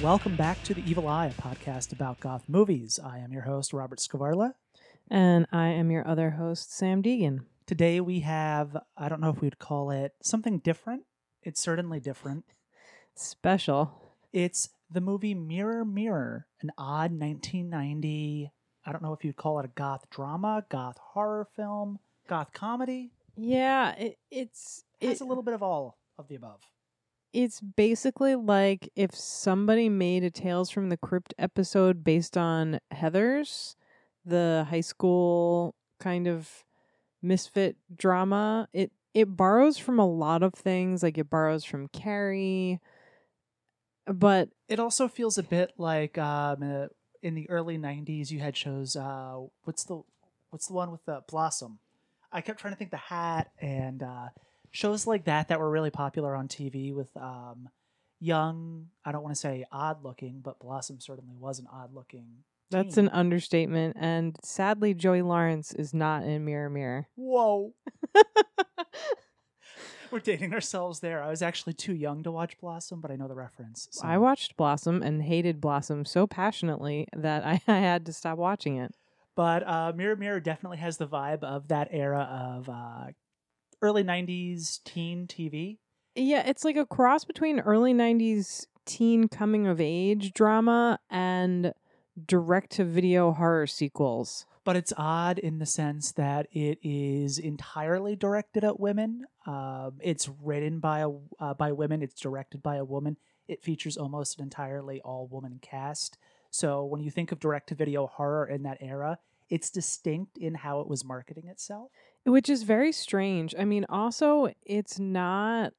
Welcome back to the Evil Eye, a podcast about goth movies. I am your host Robert Skvarla. And I am your other host, Samm Deighan. Today we have I don't know if we'd call it something different. It's certainly different. Special. It's the movie Mirror Mirror, an odd 1990. I don't know if you'd call it a goth drama, goth horror film, goth comedy. Yeah, it, it's It has it- a little bit of all of the above. It's basically like if somebody made a Tales from the Crypt episode based on Heathers, the high school kind of misfit drama. It it borrows from a lot of things, like it borrows from Carrie, but It also feels a bit like um, uh, in the early '90s, you had shows. Uh, what's the what's the one with the Blossom? I kept trying to think the Hat and uh, shows like that that were really popular on TV with um, young. I don't want to say odd looking, but Blossom certainly was an odd looking. that's an understatement. And sadly, Joey Lawrence is not in Mirror Mirror. whoa. We're dating ourselves there. I was actually too young to watch Blossom, but I know the reference. so- I watched Blossom and hated Blossom so passionately that I, I had to stop watching it. But uh, Mirror Mirror definitely has the vibe of that era of uh, early '90s teen TV. Yeah, it's like a cross between early 90s teen coming of age drama and direct to video horror sequels. But it's odd in the sense that it is entirely directed at women. Um, it's written by a uh, by women. It's directed by a woman. It features almost an entirely all woman cast. So when you think of direct to video horror in that era, it's distinct in how it was marketing itself. Which is very strange. I mean, also, it's not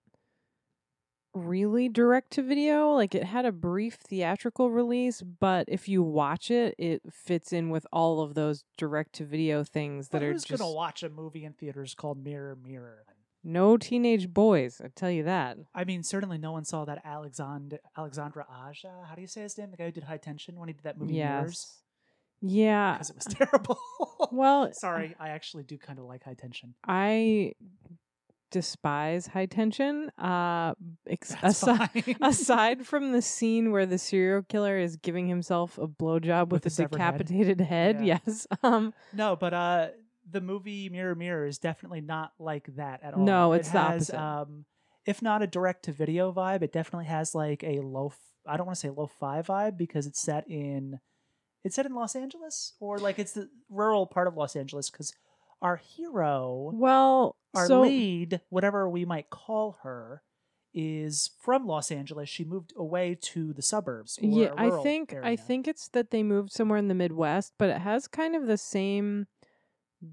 really direct to video. Like, it had a brief theatrical release, but if you watch it, it fits in with all of those direct to video things that But are who's just gonna watch a movie in theaters called Mirror Mirror? no teenage boys. I tell you that. I mean, certainly no one saw that Alexander Alexandra Aja. How do you say his name? The guy who did High Tension when he did that movie Mirrors, Yes. Yeah. because it was terrible. Well, sorry, I actually do kind of like High Tension. I despise high tension. Uh, ex- aside, aside from the scene where the serial killer is giving himself a blowjob with, With a severed head? decapitated head, Yeah. yes. Um, no, but uh, the movie Mirror Mirror is definitely not like that at all. No, It it's the opposite. Um, if not a direct to video vibe, it definitely has like a low. f- I don't want to say low fi vibe because it's set in. It's set in Los Angeles, or like it's the rural part of Los Angeles, because our hero. well, our so lead, whatever we might call her, is from Los Angeles. She moved away to the suburbs. Or yeah, I think I think it's that they moved somewhere in the Midwest, but it has kind of the same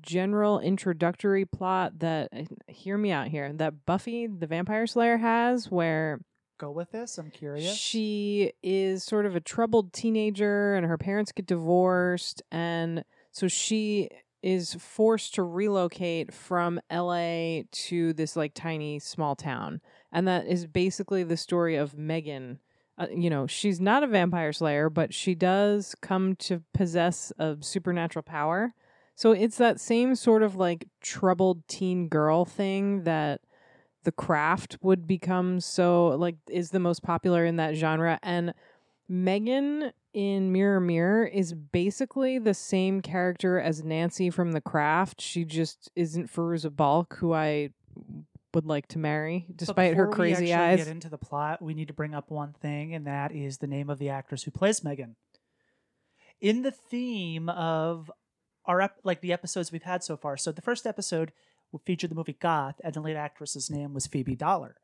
general introductory plot that uh, hear me out here that Buffy the Vampire Slayer has where go with this. I'm curious. She is sort of a troubled teenager, and her parents get divorced, and so she is forced to relocate from LA to this like tiny small town, and that is basically the story of Megan. Uh, you know, she's not a vampire slayer, but she does come to possess a supernatural power. So it's that same sort of like troubled teen girl thing that the craft would become so like is the most popular in that genre and Megan in Mirror Mirror is basically the same character as Nancy from The Craft. She just isn't Fairuza Balk, who I would like to marry, despite her before we crazy actually eyes. Get into the plot. We need to bring up one thing, and that is the name of the actress who plays Megan. In the theme of our ep- like the episodes we've had so far. So the first episode featured the movie Goth, and the lead actress's name was Phoebe Dollar.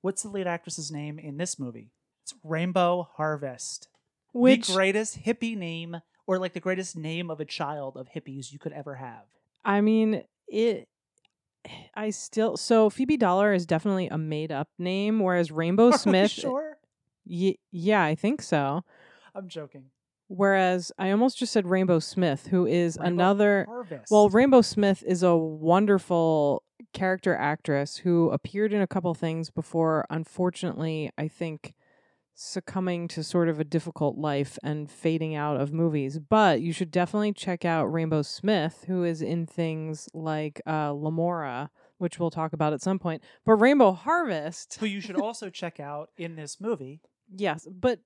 What's the lead actress's name in this movie? It's Rainbow Harvest. which the greatest hippie name, or like the greatest name of a child of hippies you could ever have. I mean, it. I still so Phoebe Dollar is definitely a made up name, whereas Rainbow Are Smith. sure? Ye- yeah, I think so. I'm joking. Whereas I almost just said Rainbeaux Smith, who is Rainbow another. Harvest. Well, Rainbeaux Smith is a wonderful character actress who appeared in a couple things before. Unfortunately, I think succumbing to sort of a difficult life and fading out of movies. But you should definitely check out Rainbeaux Smith, who is in things like uh, Lemora, which we'll talk about at some point. But Rainbow Harvest, Who you should also check out in this movie. yes, but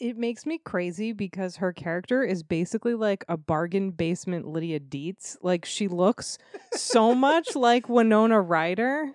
it makes me crazy because her character is basically like a bargain basement Lydia Deetz. Like she looks so much like Winona Ryder.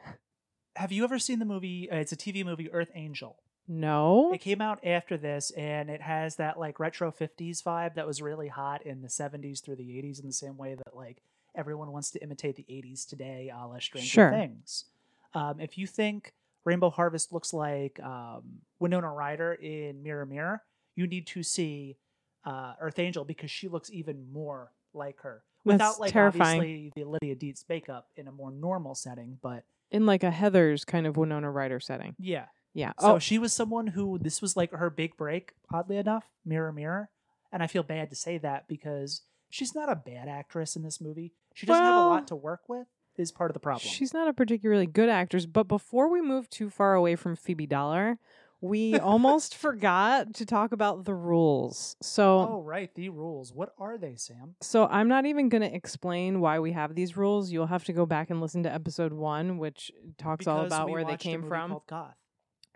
Have you ever seen the movie? Uh, it's a TV movie, Earth Angel. No. It came out after this, and it has that like retro '50s vibe that was really hot in the '70s through the '80s, in the same way that like everyone wants to imitate the '80s today, a la Stranger Sure. Things. Um, if you think Rainbow Harvest looks like um, Winona Ryder in Mirror Mirror, you need to see uh, Earth Angel because she looks even more like her. Without That's like terrifying. obviously the Lydia Deetz makeup in a more normal setting, but In like a Heathers kind of Winona Ryder setting. yeah, Yeah. So oh, she was someone who this was like her big break, oddly enough, Mirror Mirror. And I feel bad to say that because she's not a bad actress in this movie. She doesn't have a lot to work with, is part of the problem. she's not a particularly good actress. But before we move too far away from Phoebe Dollar, we almost forgot to talk about the rules. So. oh, right. The rules. What are they, Sam? So I'm not even going to explain why we have these rules. You'll have to go back and listen to episode one, which talks all about where they came from,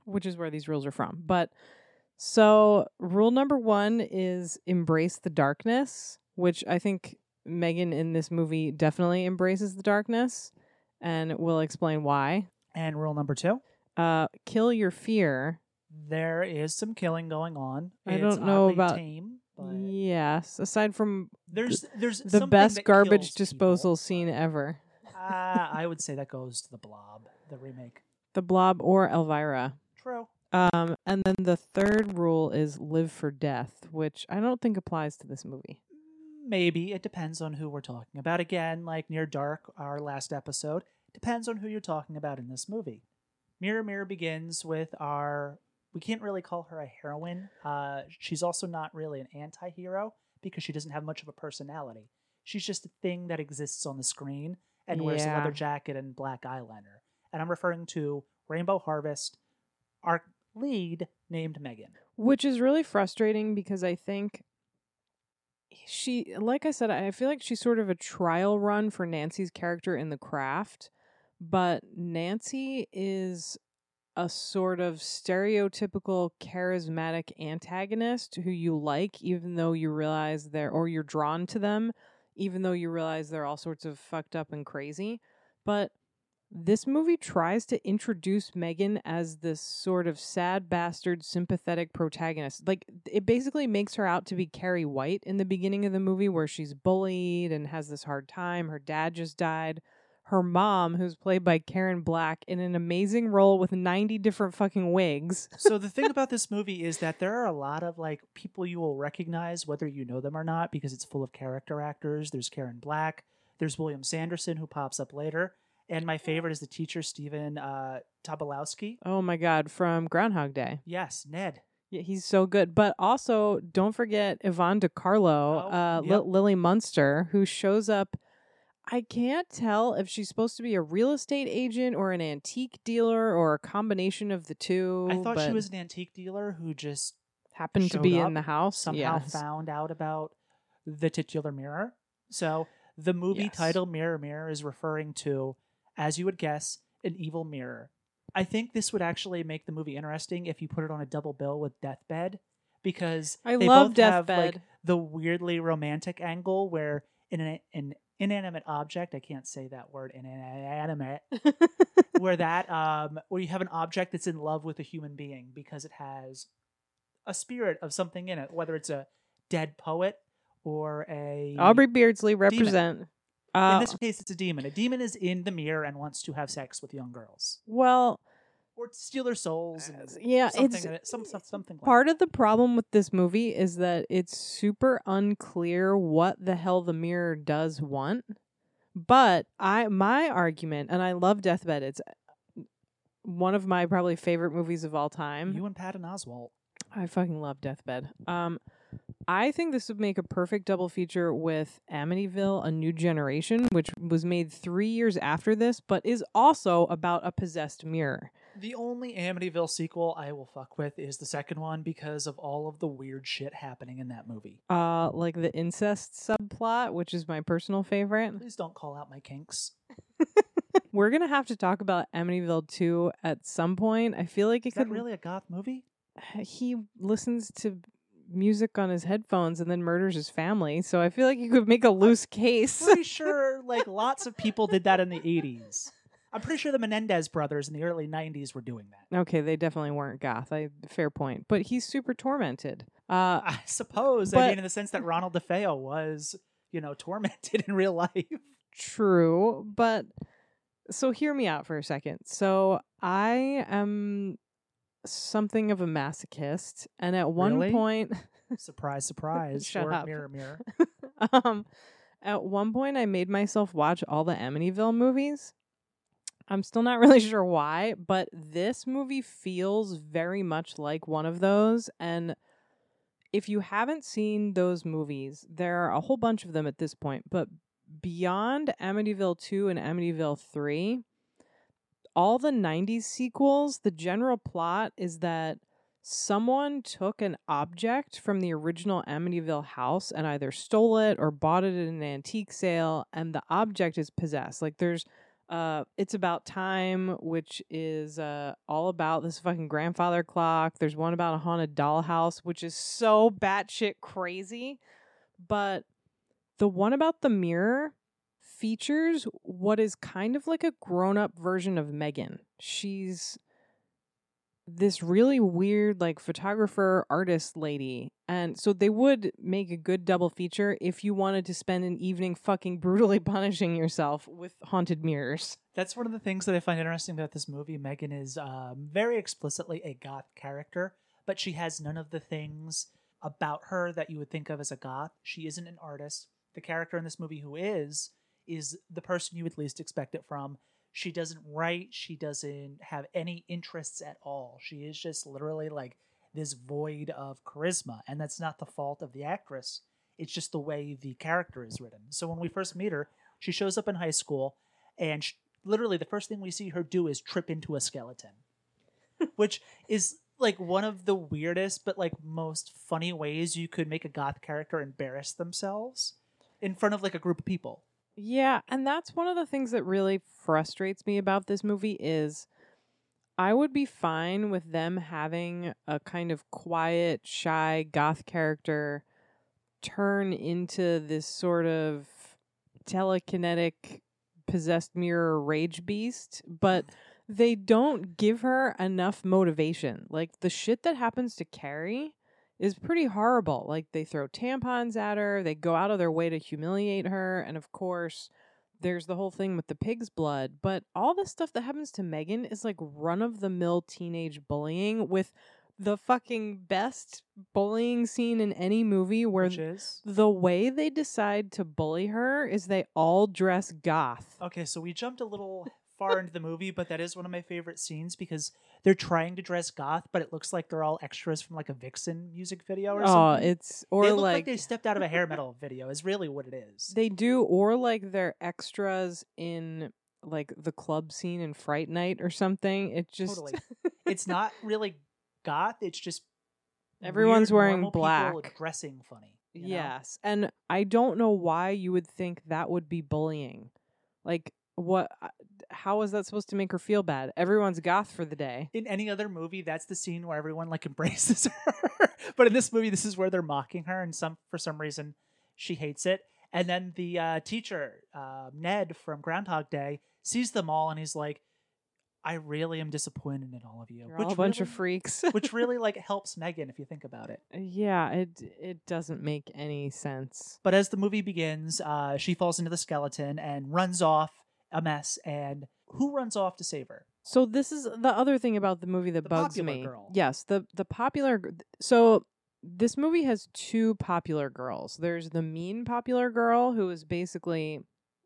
which is where these rules are from. But so rule number one is embrace the darkness, which I think Megan in this movie definitely embraces the darkness, and we'll explain why. And rule number two Uh, kill your fear. There is some killing going on. I It's don't know about- tame, but Yes, aside from there's there's the best garbage disposal people. scene ever. Ah, I would say that goes to the Blob, the remake. The Blob or Elvira. True. Um, and then the third rule is live for death, which I don't think applies to this movie. Maybe it depends on who we're talking about. Again, like Near Dark, our last episode, depends on who you're talking about in this movie. Mirror Mirror begins with our. We can't really call her a heroine. Uh, she's also not really an anti hero because she doesn't have much of a personality. She's just a thing that exists on the screen and wears a leather jacket and black eyeliner. And I'm referring to Rainbow Harvest, our lead named Megan. Which is really frustrating because I think she, like I said, I feel like she's sort of a trial run for Nancy's character in The Craft, but Nancy is a sort of stereotypical charismatic antagonist who you like, even though you realize they're, or you're drawn to them, even though you realize they're all sorts of fucked up and crazy. But this movie tries to introduce Megan as this sort of sad bastard sympathetic protagonist. Like it basically makes her out to be Carrie White in the beginning of the movie where she's bullied and has this hard time. Her dad just died. Her mom, who's played by Karen Black in an amazing role with 90 different fucking wigs. so the thing about this movie is that there are a lot of like people you will recognize whether you know them or not because it's full of character actors. There's Karen Black, there's William Sanderson who pops up later, and my favorite is the teacher Stephen uh, Tobolowsky. Oh my god, from Groundhog Day. Yes, Ned. Yeah, he's so good. But also, don't forget Yvonne De Carlo, Oh, uh, yep. Lily Munster, who shows up. I can't tell if she's supposed to be a real estate agent or an antique dealer or a combination of the two. I thought she was an antique dealer who just happened to be up, in the house. somehow yes. found out about the titular mirror. So the movie Yes. title Mirror Mirror is referring to, as you would guess, an evil mirror. I think this would actually make the movie interesting if you put it on a double bill with Deathbed, because I they love both have like Deathbed. the weirdly romantic angle where in an, an inanimate object, I can't say that word, inanimate, where that um where you have an object that's in love with a human being because it has a spirit of something in it, whether it's a dead poet or a Aubrey Beardsley represent. In Uh, this case, it's a demon. A demon is in the mirror and wants to have sex with young girls well, or steal their souls. Yeah, something, it's some, some- something. Like Part of the problem with this movie is that it's super unclear what the hell the mirror does want. But I my argument, and I love Deathbed. It's one of my probably favorite movies of all time. you and Patton Oswalt. I fucking love Deathbed. Um, I think this would make a perfect double feature with Amityville: A New Generation, which was made three years after this, but is also about a possessed mirror. The only Amityville sequel I will fuck with is the second one because of all of the weird shit happening in that movie. Uh, like the incest subplot, which is my personal favorite. Please don't call out my kinks. We're gonna have to talk about Amityville 2 at some point. I feel like it Is that could really a goth movie? he listens to music on his headphones and then murders his family. So I feel like you could make a loose case. Pretty sure like lots of people did that in the 80s. I'm pretty sure the Menendez brothers in the early 90s were doing that. okay, they definitely weren't goth. I fair point. But he's super tormented. Uh I suppose. I mean, in the sense that Ronald DeFeo was, you know, tormented in real life. True, but so hear me out for a second. So I am something of a masochist, and at one Really? point, surprise, surprise. Shut up. Mirror, mirror. um, at one point, I made myself watch all the Amityville movies. I'm still not really sure why, but this movie feels very much like one of those. And if you haven't seen those movies, there are a whole bunch of them at this point, but beyond Amityville 2 and Amityville 3, all the 90s sequels, the general plot is that someone took an object from the original Amityville house and either stole it or bought it at an antique sale, and the object is possessed. Like there's uh It's About Time, which is uh all about this fucking grandfather clock. There's one about a haunted dollhouse, which is so batshit crazy. But the one about the mirror features what is kind of like a grown up version of Megan. She's this really weird, like photographer artist lady. And so they would make a good double feature if you wanted to spend an evening fucking brutally punishing yourself with haunted mirrors. That's one of the things that I find interesting about this movie. Megan is um, very explicitly a goth character, but she has none of the things about her that you would think of as a goth. She isn't an artist. The character in this movie who is, is the person you would least expect it from. She doesn't write, she doesn't have any interests at all. She is just literally like this void of charisma, and that's not the fault of the actress. It's just the way the character is written. So when we first meet her, she shows up in high school, and sh- literally the first thing we see her do is trip into a skeleton, which is like one of the weirdest but like most funny ways you could make a goth character embarrass themselves in front of like a group of people. Yeah, and that's one of the things that really frustrates me about this movie is I would be fine with them having a kind of quiet, shy goth character turn into this sort of telekinetic possessed mirror rage beast, but mm-hmm. they don't give her enough motivation. Like the shit that happens to Carrie is pretty horrible. Like they throw tampons at her, they go out of their way to humiliate her, and of course, there's the whole thing with the pig's blood. But all the stuff that happens to Megan is like run of the mill teenage bullying with the fucking best bullying scene in any movie where Which is the way they decide to bully her is they all dress goth. okay. So we jumped a little far into the movie, but that is one of my favorite scenes because they're trying to dress goth, but it looks like they're all extras from like a Vixen music video or Oh, something. it's or they look like, like they stepped out of a hair metal video. Is really what it is. They do, or like they're extras in like the club scene in Fright Night or something. It just totally. it's not really goth. It's just Everyone's weird, wearing black. dressing funny. you know? yes, and I don't know why you would think that would be bullying. Like what? uh, How is that supposed to make her feel bad? Everyone's goth for the day. In any other movie, that's the scene where everyone like embraces her. but in this movie, this is where they're mocking her, and some for some reason she hates it. And then the uh, teacher, uh, Ned from Groundhog Day, sees them all, and he's like, "I really am disappointed in all of you." You're all a bunch of freaks. which really like helps Megan if you think about it. yeah, it it doesn't make any sense. But as the movie begins, uh, she falls into the skeleton and runs off a mess. And who runs off to save her? So this is the other thing about the movie that The bugs popular me. girl. Yes, the the popular. So this movie has two popular girls. There's the mean popular girl who is basically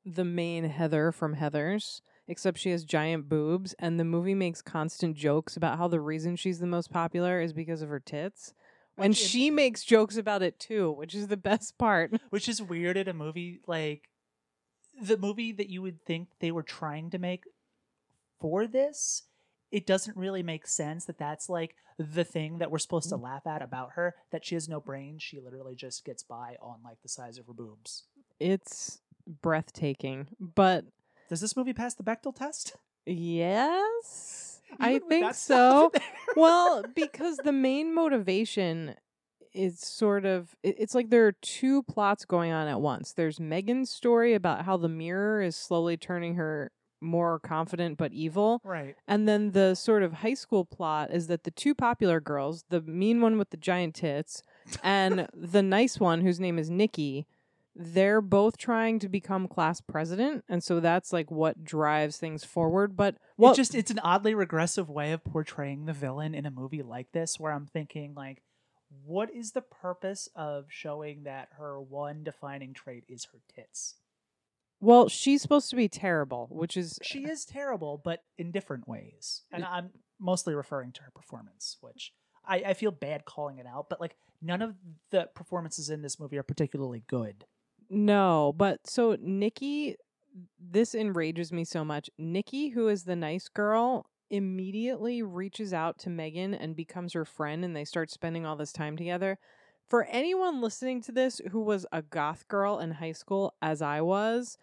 the main Heather from Heathers, except she has giant boobs, and the movie makes constant jokes about how the reason she's the most popular is because of her tits. And Which in- she makes jokes about it too, which is the best part. Which is weird in a movie like the movie that you would think they were trying to make for this it doesn't really make sense that that's like the thing that we're supposed to mm-hmm. laugh at about her that she has no brain she literally just gets by on like the size of her boobs It's breathtaking. But does this movie pass the Bechdel test yes, I Even with think so. well, because the main motivation is sort of it's like there are two plots going on at once. There's Megan's story about how the mirror is slowly turning her more confident but evil. right And then the sort of high school plot is that the two popular girls, the mean one with the giant tits and the nice one whose name is Nikki, they're both trying to become class president, and so that's like what drives things forward. But Well, it just it's an oddly regressive way of portraying the villain in a movie like this where I'm thinking like what is the purpose of showing that her one defining trait is her tits? well, she's supposed to be terrible, which is She is terrible, but in different ways. And I'm mostly referring to her performance, which I, I feel bad calling it out, but like none of the performances in this movie are particularly good. No, but so Nikki, this enrages me so much. Nikki, who is the nice girl, immediately reaches out to Megan and becomes her friend, and they start spending all this time together. For anyone listening to this who was a goth girl in high school, as I was,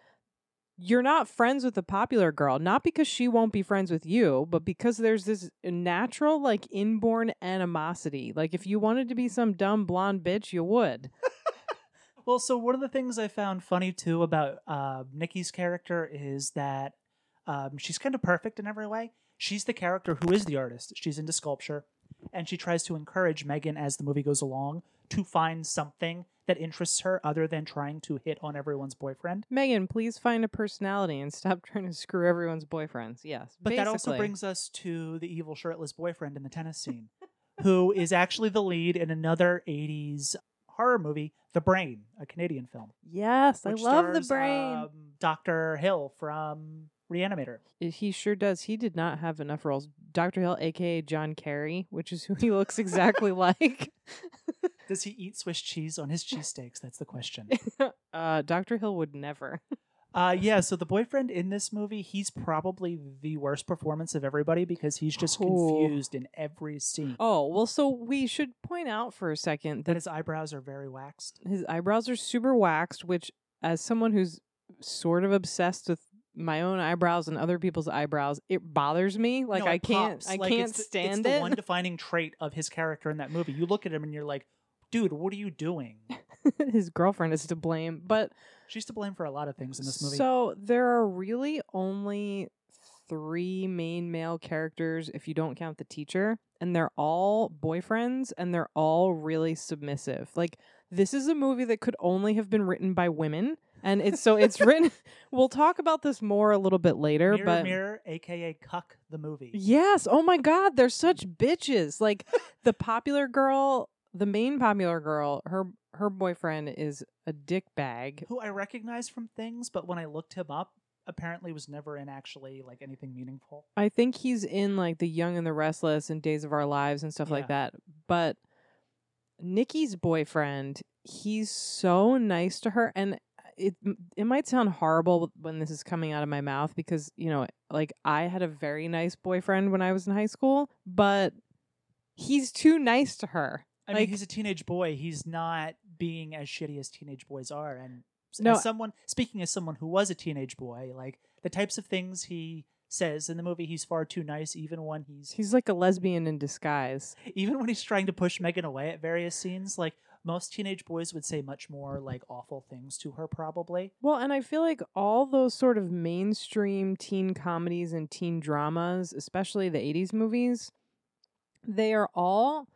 you're not friends with the popular girl, not because she won't be friends with you, but because there's this natural, like, inborn animosity. Like, if you wanted to be some dumb blonde bitch, you would. Well, so one of the things I found funny too about uh, Nikki's character is that um, she's kind of perfect in every way. She's the character who is the artist. She's into sculpture, and she tries to encourage Megan as the movie goes along to find something that interests her other than trying to hit on everyone's boyfriend. Megan, please find a personality and stop trying to screw everyone's boyfriends. Yes. But that also brings us to the evil shirtless boyfriend in the tennis scene, who is actually the lead in another 80s horror movie, The Brain, a Canadian film. Yes, I love the brain. Um, Dr. Hill from Reanimator. he sure does. He did not have enough roles. Dr. Hill, aka John Kerry, which is who he looks exactly like. Does he eat Swiss cheese on his cheesesteaks? That's the question. uh, Dr. Hill would never. Uh, yeah, so the boyfriend in this movie, he's probably the worst performance of everybody because he's just Oh. confused in every scene. Oh, well, so we should point out for a second That that his eyebrows are very waxed. his eyebrows are super waxed, which, as someone who's sort of obsessed with my own eyebrows and other people's eyebrows, it bothers me. Like, No, I can't, pops. I Like, can't it's stand it's the one defining trait of his character in that movie. You look at him and you're like, dude, what are you doing? his girlfriend is to blame, but She's to blame for a lot of things in this movie. So there are really only three main male characters if you don't count the teacher, and they're all boyfriends and they're all really submissive. Like this is a movie that could only have been written by women. And it's so it's written we'll talk about this more a little bit later, Mirror, but Mirror, aka Cuck the movie. Yes. Oh my God, they're such bitches. Like the popular girl, the main popular girl, her her boyfriend is a dick bag. Who I recognize from things, but when I looked him up, apparently was never in actually like anything meaningful. I think he's in like The Young and the Restless and Days of Our Lives and stuff like that. But Nikki's boyfriend, he's so nice to her and it it might sound horrible when this is coming out of my mouth because, you know, like I had a very nice boyfriend when I was in high school, but he's too nice to her. I Like- mean, he's a teenage boy. He's not being as shitty as teenage boys are. And No, as someone speaking as someone who was a teenage boy, like the types of things he says in the movie, he's far too nice. Even when he's He's like a lesbian in disguise. even when he's trying to push Megan away at various scenes, like most teenage boys would say much more like awful things to her, probably. Well, and I feel like all those sort of mainstream teen comedies and teen dramas, especially the 80s movies, they are all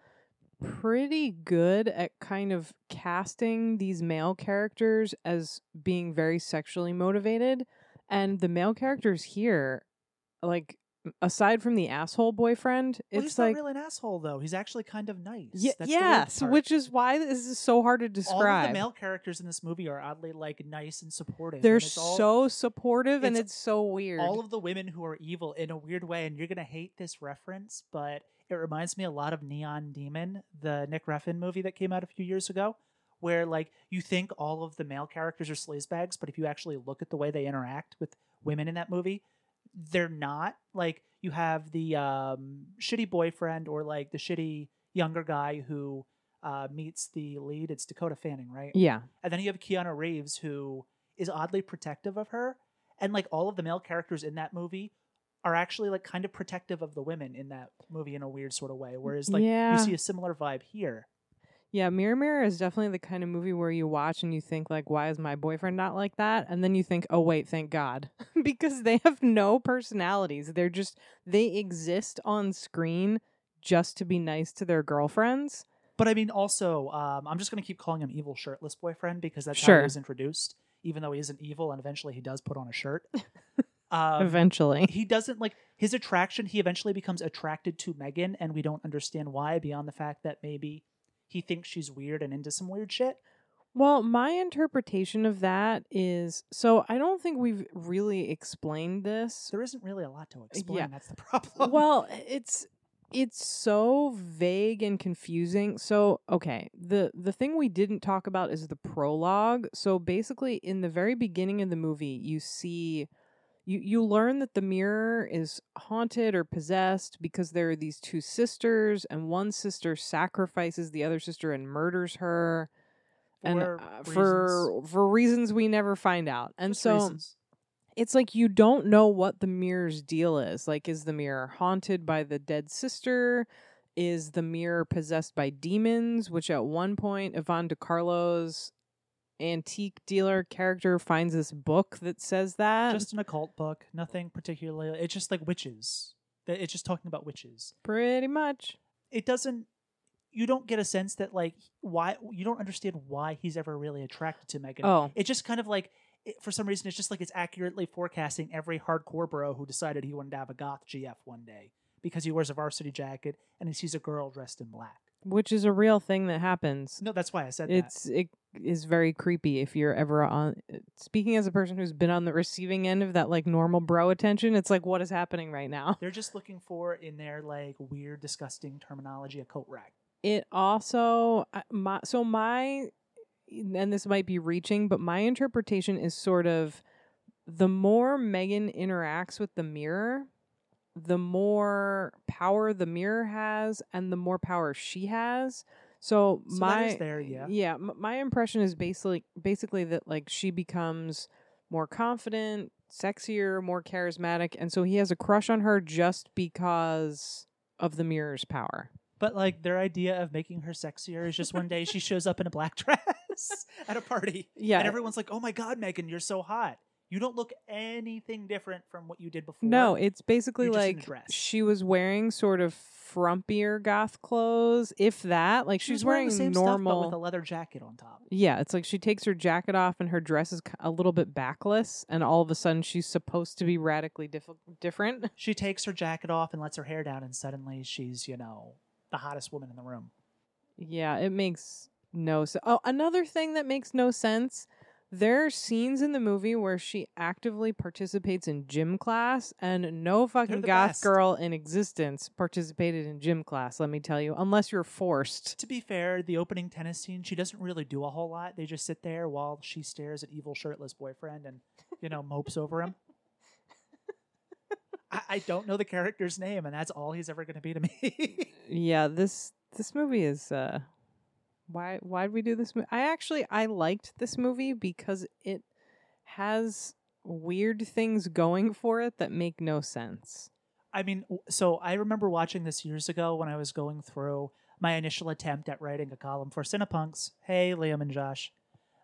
pretty good at kind of casting these male characters as being very sexually motivated. And the male characters here, like, aside from the asshole boyfriend, Well, it's he's like. not really an asshole though. He's actually kind of nice. Ye- That's yes, which is why this is so hard to describe. all of the male characters in this movie are oddly like nice and supportive. They're and all- so supportive and it's so weird. all of the women who are evil in a weird way, and you're gonna hate this reference, but it reminds me a lot of Neon Demon, the Nick Refn movie that came out a few years ago, where like you think all of the male characters are sleazebags, but if you actually look at the way they interact with women in that movie, they're not. Like you have the um, shitty boyfriend or like the shitty younger guy who uh, meets the lead. It's Dakota Fanning, right? Yeah. And then you have Keanu Reeves, who is oddly protective of her. And like all of the male characters in that movie are actually like kind of protective of the women in that movie in a weird sort of way. Whereas like Yeah. you see a similar vibe here. Yeah, Mirror Mirror is definitely the kind of movie where you watch and you think like, why is my boyfriend not like that? And then you think, oh wait, thank God, because they have no personalities. They're just they exist on screen just to be nice to their girlfriends. But I mean, also, um, I'm just going to keep calling him evil shirtless boyfriend because that's how he was introduced, even though he isn't evil and eventually he does put on a shirt. um, eventually, he doesn't like his attraction. He eventually becomes attracted to Megan, and we don't understand why beyond the fact that maybe he thinks she's weird and into some weird shit. Well, my interpretation of that is so I don't think we've really explained this. There isn't really a lot to explain. yeah. That's the problem. well, it's it's so vague and confusing. So, okay, the the thing we didn't talk about is the prologue. So basically in the very beginning of the movie, you see you you learn that the mirror is haunted or possessed because there are these two sisters and one sister sacrifices the other sister and murders her and For uh, reasons. for for reasons we never find out. And Just so reasons. it's like you don't know what the mirror's deal is. Like, is the mirror haunted by the dead sister? Is the mirror possessed by demons? Which at one point, Yvonne De Carlo's antique dealer character finds this book that says that. just an occult book, nothing particularly. It's just like witches. That- It's just talking about witches. pretty much. It doesn't. You don't get a sense that like why you don't understand why he's ever really attracted to Megan. Oh, It's just kind of like it, for some reason it's just like it's accurately forecasting every hardcore bro who decided he wanted to have a goth GF one day because he wears a varsity jacket and he sees a girl dressed in black. Which is a real thing that happens. No, that's why I said that. It's it is very creepy if you're ever on. Uh, speaking as a person who's been on the receiving end of that like normal bro attention, it's like what is happening right now. They're just looking for in their like weird, disgusting terminology a coat rack. it also uh, my so my and this might be reaching but my interpretation is sort of the more megan interacts with the mirror the more power the mirror has and the more power she has so, So my there, yeah. yeah m- my impression is basically basically that like she becomes more confident sexier more charismatic and so he has a crush on her just because of the mirror's power But like their idea of making her sexier is just one day she shows up in a black dress at a party. yeah And everyone's like, Oh my god, Megan, you're so hot. You don't look anything different from what you did before. No, it's basically You're just in a like she was wearing sort of frumpier goth clothes, if that. Like She she's wearing, wearing, the same stuff normal. but with a leather jacket on top. yeah, it's like she takes her jacket off and her dress is a little bit backless, and all of a sudden she's supposed to be radically diff- different. She takes her jacket off and lets her hair down, and suddenly she's, you know, the hottest woman in the room. Yeah, it makes no sense. Oh, another thing that makes no sense. There are scenes in the movie where she actively participates in gym class, and no fucking the goth best. girl in existence participated in gym class, let me tell you, unless you're forced. To be fair, the opening tennis scene, she doesn't really do a whole lot. They just sit there while she stares at evil shirtless boyfriend and, you know, mopes over him. I, I don't know the character's name, and that's all he's ever going to be to me. Yeah, this this movie is uh why why did we do this movie? I actually I liked this movie because it has weird things going for it that make no sense. I mean, so I remember watching this years ago when I was going through my initial attempt at writing a column for Cinepunx. Hey, Liam and Josh,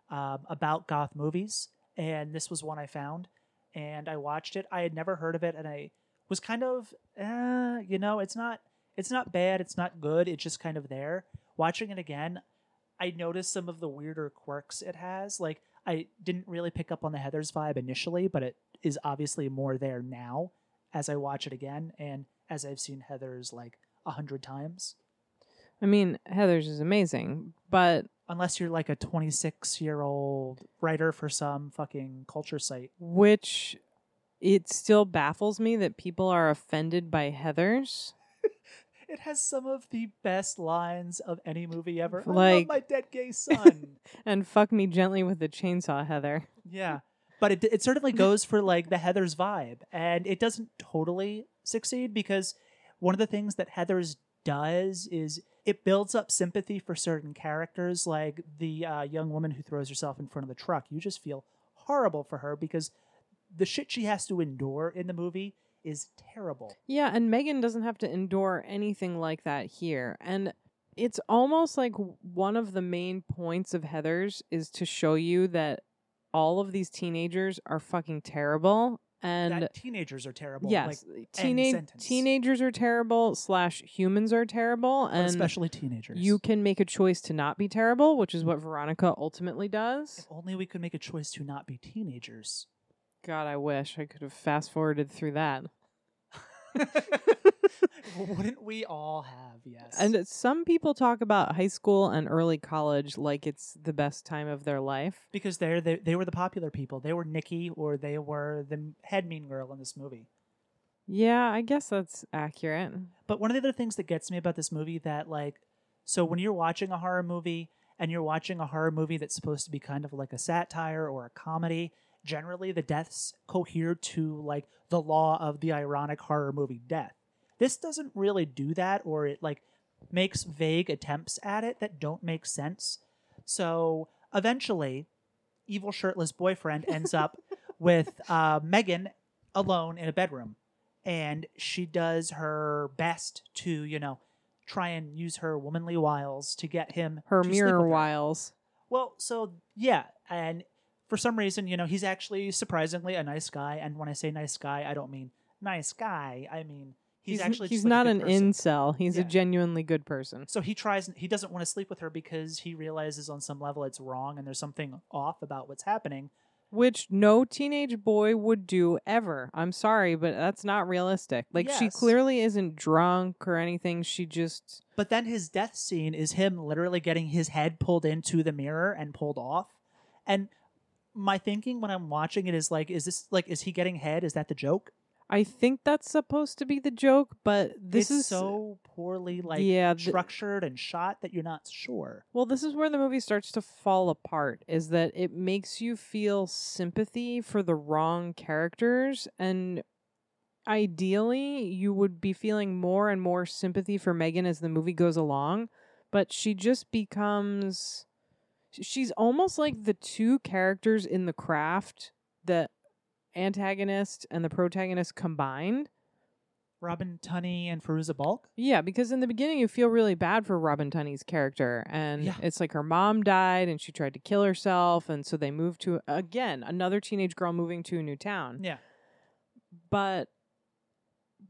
um, about goth movies, and this was one I found, and I watched it. I had never heard of it, and I was kind of, uh, you know, it's not, it's not bad, it's not good, it's just kind of there. Watching it again, I noticed some of the weirder quirks it has. Like I didn't really pick up on the Heathers vibe initially, but it is obviously more there now as I watch it again and as I've seen Heathers like a hundred times. I mean, Heathers is amazing, but Unless you're like a 26 year old writer for some fucking culture site. which it still baffles me that people are offended by Heathers. It has some of the best lines of any movie ever. I love Like- my dead gay son. And fuck me gently with the chainsaw, Heather. yeah. But it, it certainly goes for like the Heathers vibe. And it doesn't totally succeed because one of the things that Heathers does is it builds up sympathy for certain characters, like the uh, young woman who throws herself in front of the truck. You just feel horrible for her because the shit she has to endure in the movie is terrible. Yeah, and Megan doesn't have to endure anything like that here. And it's almost like one of the main points of Heathers is to show you that all of these teenagers are fucking terrible. And that teenagers are terrible. yes, like, sentence. teenagers are terrible slash humans are terrible, and especially teenagers. you can make a choice to not be terrible, which is what Veronica ultimately does. If only we could make a choice to not be teenagers. God, I wish I could have fast forwarded through that. Wouldn't we all have? Yes. And some people talk about high school and early college like it's the best time of their life. because they're they, they were the popular people. They were Nikki or they were the head mean girl in this movie. Yeah, I guess that's accurate. But one of the other things that gets me about this movie that like so when you're watching a horror movie and you're watching a horror movie that's supposed to be kind of like a satire or a comedy, generally the deaths cohere to like the law of the ironic horror movie death. This doesn't really do that or it like makes vague attempts at it that don't make sense. So eventually evil shirtless boyfriend ends up with uh, Megan alone in a bedroom and she does her best to you know try and use her womanly wiles to get him Her mirror her. wiles. Well, so yeah, and for some reason, you know, he's actually surprisingly a nice guy. And when I say nice guy, I don't mean nice guy. I mean he's, actually he's just, like, not an person. incel. He's Yeah. a genuinely good person. So he tries. He doesn't want to sleep with her because he realizes on some level it's wrong and there's something off about what's happening. Which no teenage boy would do ever. I'm sorry, but that's not realistic. Like she clearly isn't drunk or anything. She just But then his death scene is him literally getting his head pulled into the mirror and pulled off. And my thinking when I'm watching it is like, is this like, is he getting head? Is that the joke? I think that's supposed to be the joke, but this it's is so poorly like Yeah, th- structured and shot that you're not sure. Well, this is where the movie starts to fall apart is that it makes you feel sympathy for the wrong characters and ideally you would be feeling more and more sympathy for Megan as the movie goes along, but she just becomes she's almost like the two characters in the craft, the antagonist and the protagonist combined. Robin Tunney and Fairuza Balk. Yeah, because in the beginning you feel really bad for Robin Tunney's character, and Yeah. it's like her mom died and she tried to kill herself, and so they moved to again another teenage girl moving to a new town. Yeah. But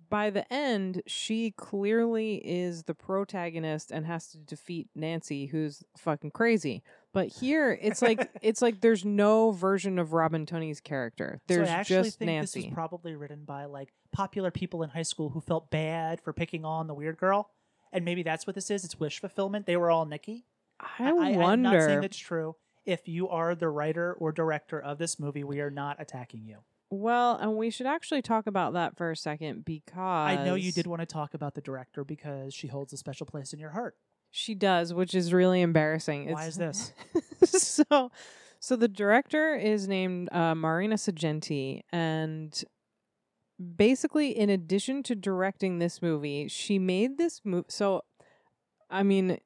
by the end, she clearly is the protagonist and has to defeat Nancy, who's fucking crazy. But here, it's like it's like there's no version of Robin Tunney's character. There's so I actually just think Nancy. this is probably written by like popular people in high school who felt bad for picking on the weird girl. And maybe that's what this is. It's wish fulfillment. They were all Nikki. I, I'm wonder. not saying that's true. If you are the writer or director of this movie, we are not attacking you. Well, and we should actually talk about that for a second because I know you did want to talk about the director because she holds a special place in your heart. She does, which is really embarrassing. Why is this? so, so the director is named uh, Marina Sargenti, and basically, in addition to directing this movie, she made this movie. So, I mean,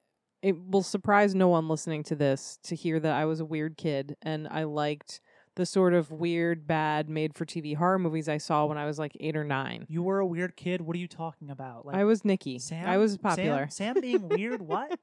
it will surprise no one listening to this to hear that I was a weird kid and I liked the sort of weird, bad, made-for-TV horror movies I saw when I was like eight or nine. You were a weird kid. What are you talking about? Like I was Nikki. Sam. I was popular. Sam, being weird. What?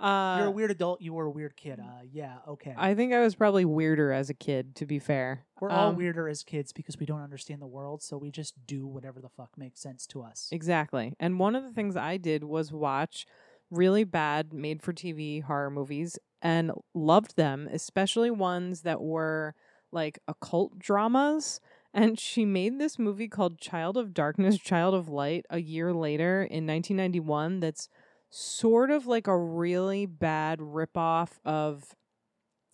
Uh, You're a weird adult. You were a weird kid. Uh, yeah. Okay. I think I was probably weirder as a kid, to be fair. We're all Um, weirder as kids because we don't understand the world, so we just do whatever the fuck makes sense to us. Exactly. And one of the things I did was watch really bad made for TV horror movies and loved them, especially ones that were like occult dramas. And she made this movie called Child of Darkness, Child of Light a year later in 1991 that's sort of like a really bad ripoff of.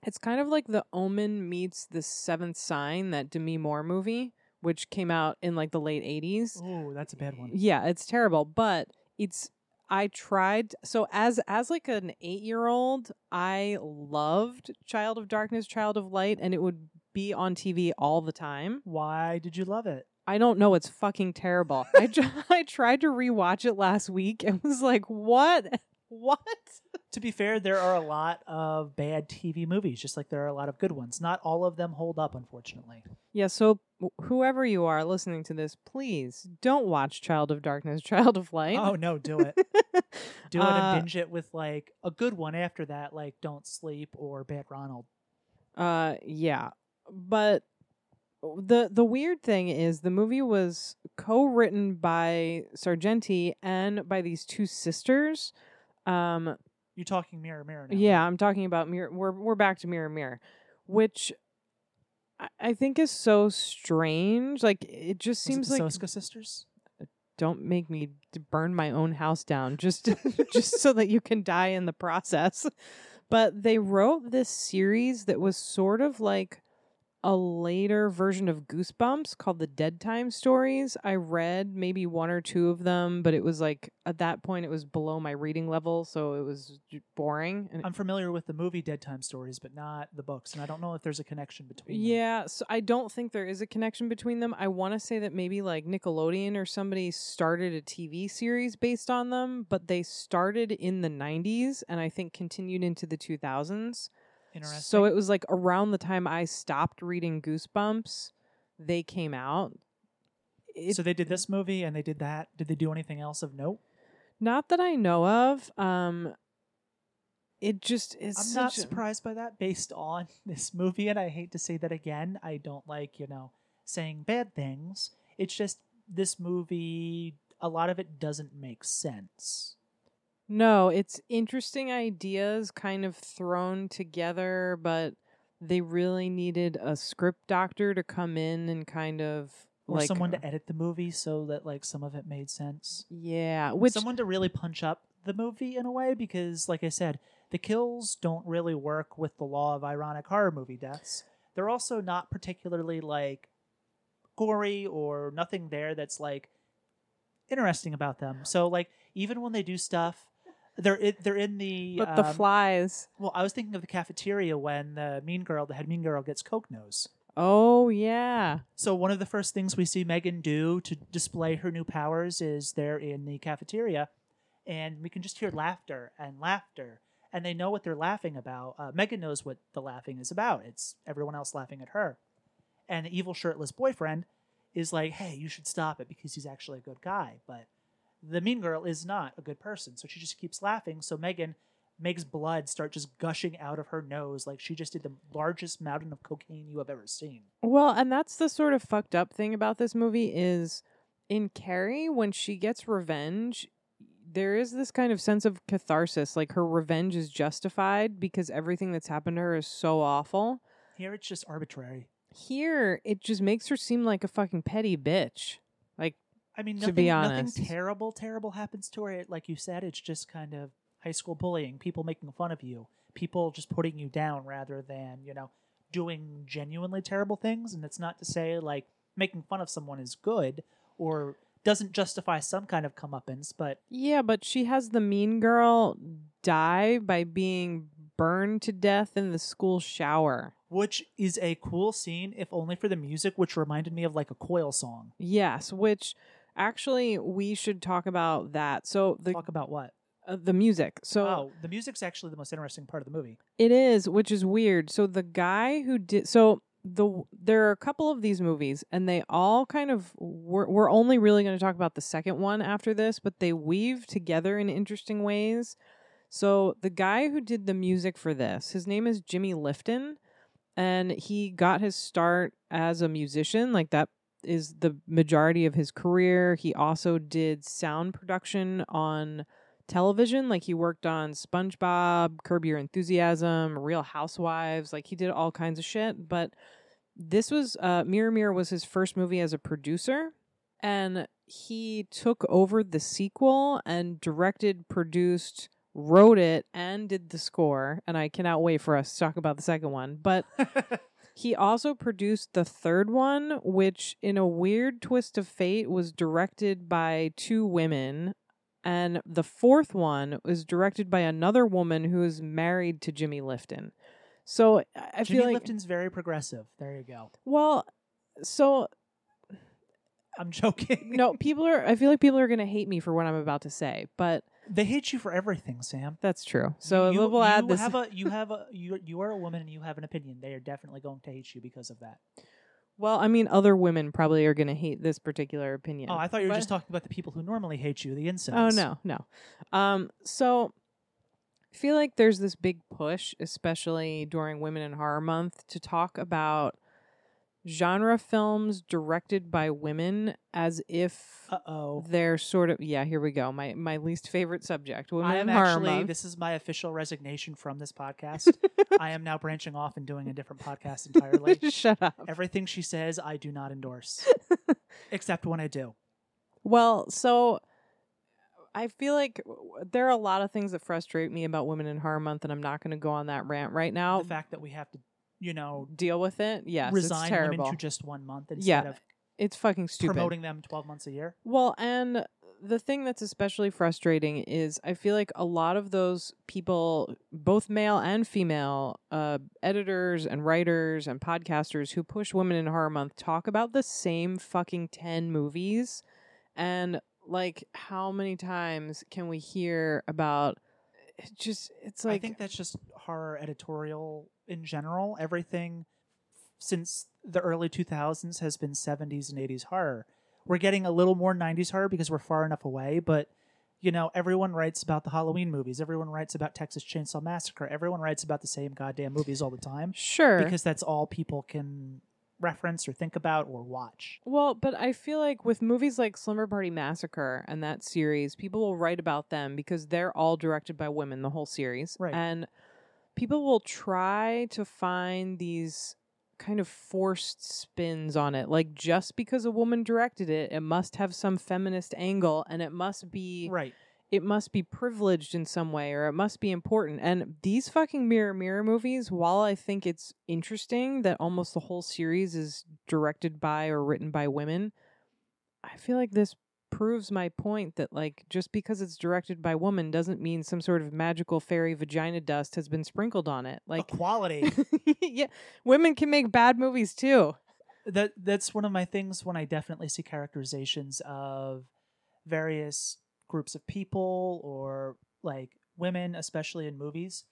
It's kind of like The Omen meets The Seventh Sign, that Demi Moore movie, which came out in like the late 80s. Oh, that's a bad one. Yeah, it's terrible, but it's I tried so as as like an 8-year-old, I loved Child of Darkness, Child of Light and it would be on TV all the time. Why did you love it? I don't know. It's fucking terrible. I I tried to rewatch it last week and was like, what? What? To be fair, there are a lot of bad TV movies, just like there are a lot of good ones. Not all of them hold up, unfortunately. Yeah, so whoever you are listening to this, please don't watch Child of Darkness, Child of Light. Oh no, do it. Do it Uh, and binge it with like a good one after that, like Don't Sleep or Bad Ronald. Uh yeah. But the the weird thing is the movie was co-written by Sargenti and by these two sisters. Um You're talking Mirror Mirror now. yeah. I'm talking about mirror we're we're back to Mirror Mirror, which I, I think is so strange. Like it just Was seems it like Soska sisters. don't make me burn my own house down just just so that you can die in the process. But they wrote this series that was sort of like a later version of Goosebumps called the Dead Time Stories. I read maybe one or two of them, but it was like at that point it was below my reading level, so it was boring. And I'm familiar with the movie Dead Time Stories, but not the books, and I don't know if there's a connection between. them. Yeah, so I don't think there is a connection between them. I want to say that maybe like Nickelodeon or somebody started a TV series based on them, but they started in the 90s and I think continued into the 2000s. Interesting. So it was like around the time I stopped reading Goosebumps, they came out. It, so they did this movie and they did that. Did they do anything else of note? not that I know of. Um it just is I'm not surprised by that based on this movie, and I hate to say that again. I don't like, you know, saying bad things. It's just this movie, a lot of it doesn't make sense. No, it's interesting ideas kind of thrown together, but they really needed a script doctor to come in and kind of Or like someone uh to edit the movie so that like some of it made sense. Yeah, which someone to really punch up the movie in a way because like I said, the kills don't really work with the law of ironic horror movie deaths. They're also not particularly like gory or nothing there that's like interesting about them. So like even when they do stuff they're in, they're in the but the um, flies. well I was thinking of the cafeteria when the mean girl the head mean girl gets coke nose. Oh yeah. So one of the first things we see Megan do to display her new powers is they're in the cafeteria, and we can just hear laughter and laughter, and they know what they're laughing about. Uh, Megan knows what the laughing is about. It's everyone else laughing at her, and the evil shirtless boyfriend is like, "Hey, you should stop it because he's actually a good guy." But the mean girl is not a good person, so she just keeps laughing. So Megan makes blood start just gushing out of her nose like she just did the largest mountain of cocaine you have ever seen. Well, and that's the sort of fucked up thing about this movie is in Carrie when she gets revenge, there is this kind of sense of catharsis, like her revenge is justified because everything that's happened to her is so awful. Here it's just arbitrary. Here, it just makes her seem like a fucking petty bitch. Like I mean, nothing, nothing terrible, terrible happens to her. Like you said, it's just kind of high school bullying, people making fun of you, people just putting you down rather than, you know, doing genuinely terrible things. And it's not to say like making fun of someone is good or doesn't justify some kind of comeuppance, but Yeah, but she has the mean girl die by being burned to death in the school shower. which is a cool scene, if only for the music, which reminded me of like a coil song. Yes, which actually we should talk about that. So the Talk about what? uh, the music. So oh, the music's actually the most interesting part of the movie. it is, which is weird. So the guy who did so the there are a couple of these movies and they all kind of we're, we're only really going to talk about the second one after this but they weave together in interesting ways so the guy who did the music for this his name is jimmy lifton and he got his start as a musician like that is the majority of his career. He also did sound production on television like he worked on spongebob curb your enthusiasm real housewives like he did all kinds of shit but this was uh mirror mirror was his first movie as a producer and he took over the sequel and directed produced wrote it and did the score and i cannot wait for us to talk about the second one but he also produced the third one, which, in a weird twist of fate, was directed by two women. And the fourth one was directed by another woman who is married to Jimmy Lifton. So I Jimmy feel like, Lifton's very progressive. There you go. well, so I'm joking. no, people are. I feel like people are gonna hate me for what I'm about to say, but they hate you for everything, Samm. that's true. So you, we'll add you this. have a you have a you you are a woman and you have an opinion. They are definitely going to hate you because of that. well, I mean, other women probably are gonna hate this particular opinion. Oh, I thought you were But- just talking about the people who normally hate you, the incest. Oh no, no. Um, so I feel like there's this big push, especially during Women in Horror Month, to talk about genre films directed by women as if Uh oh. they're sort of yeah. Here we go. My my least favorite subject. Women I am actually. Month. This is my official resignation from this podcast. I am now branching off and doing a different podcast entirely. Shut up. Everything she says, I do not endorse, except when I do. Well, so I feel like there are a lot of things that frustrate me about Women in Horror Month, and I'm not going to go on that rant right now. The fact that we have to, you know, Deal with it. Yes, resign it's terrible. women to just one month instead Yeah, of it's fucking stupid. promoting them 12 months a year. Well, and the thing that's especially frustrating is I feel like a lot of those people, both male and female, uh, editors and writers and podcasters who push Women in Horror Month talk about the same fucking 10 movies. And like, how many times can we hear about it just, it's like, I think that's just horror editorial in general. Everything since the early 2000s has been 70s and 80s horror. We're getting a little more 90s horror because we're far enough away, but you know, everyone writes about the Halloween movies. Everyone writes about Texas Chainsaw Massacre. Everyone writes about the same goddamn movies all the time sure. because that's all people can reference or think about or watch. Well, but I feel like with movies like Slumber Party Massacre and that series, people will write about them because they're all directed by women, the whole series. Right. And people will try to find these kind of forced spins on it. Like just because a woman directed it, it must have some feminist angle and it must be Right. it must be privileged in some way or it must be important. And these fucking Mirror Mirror movies, while I think it's interesting that almost the whole series is directed by or written by women, I feel like this proves my point that like just because it's directed by woman doesn't mean some sort of magical fairy vagina dust has been sprinkled on it. Like quality. yeah, women can make bad movies too. that that's one of my things when I definitely see characterizations of various groups of people or like women, especially in movies.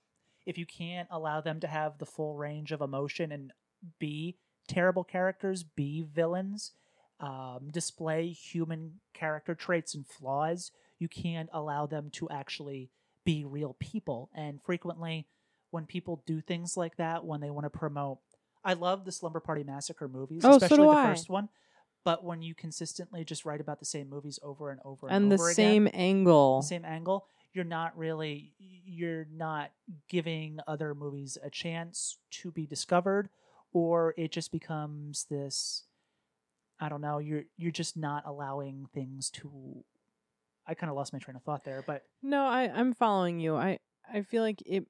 If you can't allow them to have the full range of emotion and be terrible characters, be villains, um, display human character traits and flaws, you can't allow them to actually be real people. And frequently, when people do things like that, when they want to promote I love the Slumber Party Massacre movies, Oh, especially do the I. first one. But when you consistently just write about the same movies over and over and, And the over same again, angle. the same angle, you're not really you're not giving other movies a chance to be discovered, or it just becomes this. I don't know. You're you're just not allowing things to. I kind of lost my train of thought there, but No, I I'm following you. I I feel like it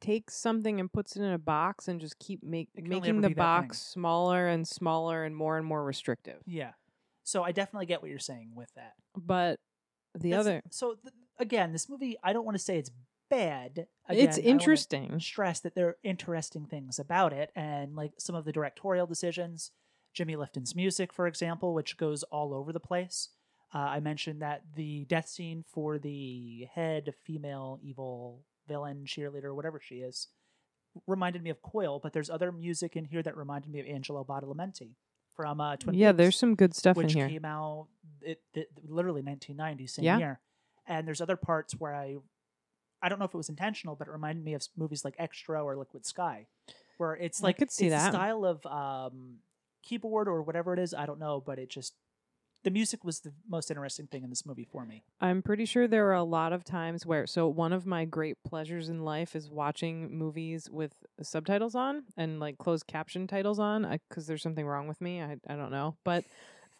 takes something and puts it in a box and just keep make, It can only making the box smaller and smaller and more and more restrictive. yeah. So I definitely get what you're saying with that. But the That's- other So th- again, this movie, I don't want to say it's bad. it's Again, I interesting. Stress that there are interesting things about it, and like some of the directorial decisions, Jimmy Lifton's music, for example, which goes all over the place. Uh, I mentioned that the death scene for the head female evil villain cheerleader, whatever she is, reminded me of Coil, but there's other music in here that reminded me of Angelo Badalamenti from uh, Twin Yeah, Peaks there's some good stuff in which here. came out it, it literally 1990 same Yeah. year and there's other parts where i i don't know if it was intentional but it reminded me of s- movies like Xtro or liquid sky where it's I like could see it's a that. style of um keyboard or whatever it is i don't know but it just the music was the most interesting thing in this movie for me I'm pretty sure there are a lot of times where so one of my great pleasures in life is watching movies with subtitles on and like closed caption titles on because there's something wrong with me. I I don't know, but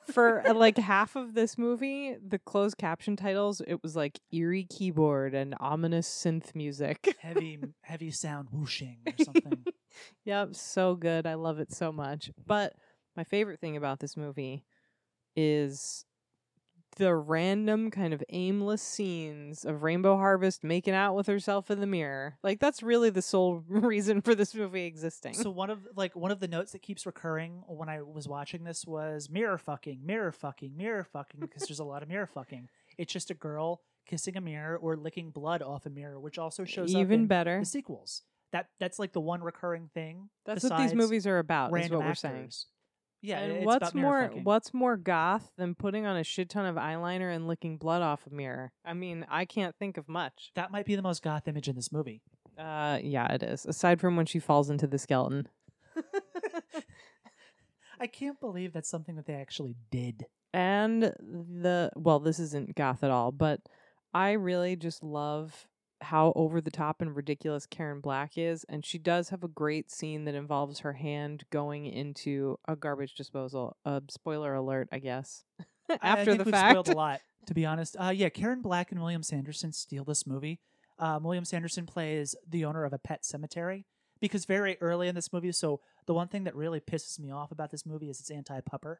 for uh, like half of this movie, the closed caption titles it was like eerie keyboard and ominous synth music. heavy heavy sound whooshing or something Yep, so good. I love it so much. But my favorite thing about this movie is the random kind of aimless scenes of Rainbow Harvest making out with herself in the mirror. Like that's really the sole reason for this movie existing. So one of like one of the notes that keeps recurring when I was watching this was mirror fucking, mirror fucking, mirror fucking because there's a lot of mirror fucking. It's just a girl kissing a mirror or licking blood off a mirror, which also shows up Even in better. the sequels. That that's like the one recurring thing. That's what these movies are about. Is what we're saying. Yeah, and it's what's more what's more goth than putting on a shit ton of eyeliner and licking blood off a mirror? I mean, I can't think of much. That might be the most goth image in this movie. Uh, yeah, it is. Aside from when she falls into the skeleton. I can't believe that's something that they actually did. and the well this isn't goth at all but i really just love how over the top and ridiculous karen black is and she does have a great scene that involves her hand going into a garbage disposal uh, spoiler alert i guess I- I after think the fact spoiled a lot, to be honest. Uh, yeah, Karen Black and William Sanderson steal this movie. Um, William Sanderson plays the owner of a pet cemetery because very early in this movie. So the one thing that really pisses me off about this movie is it's anti-pupper.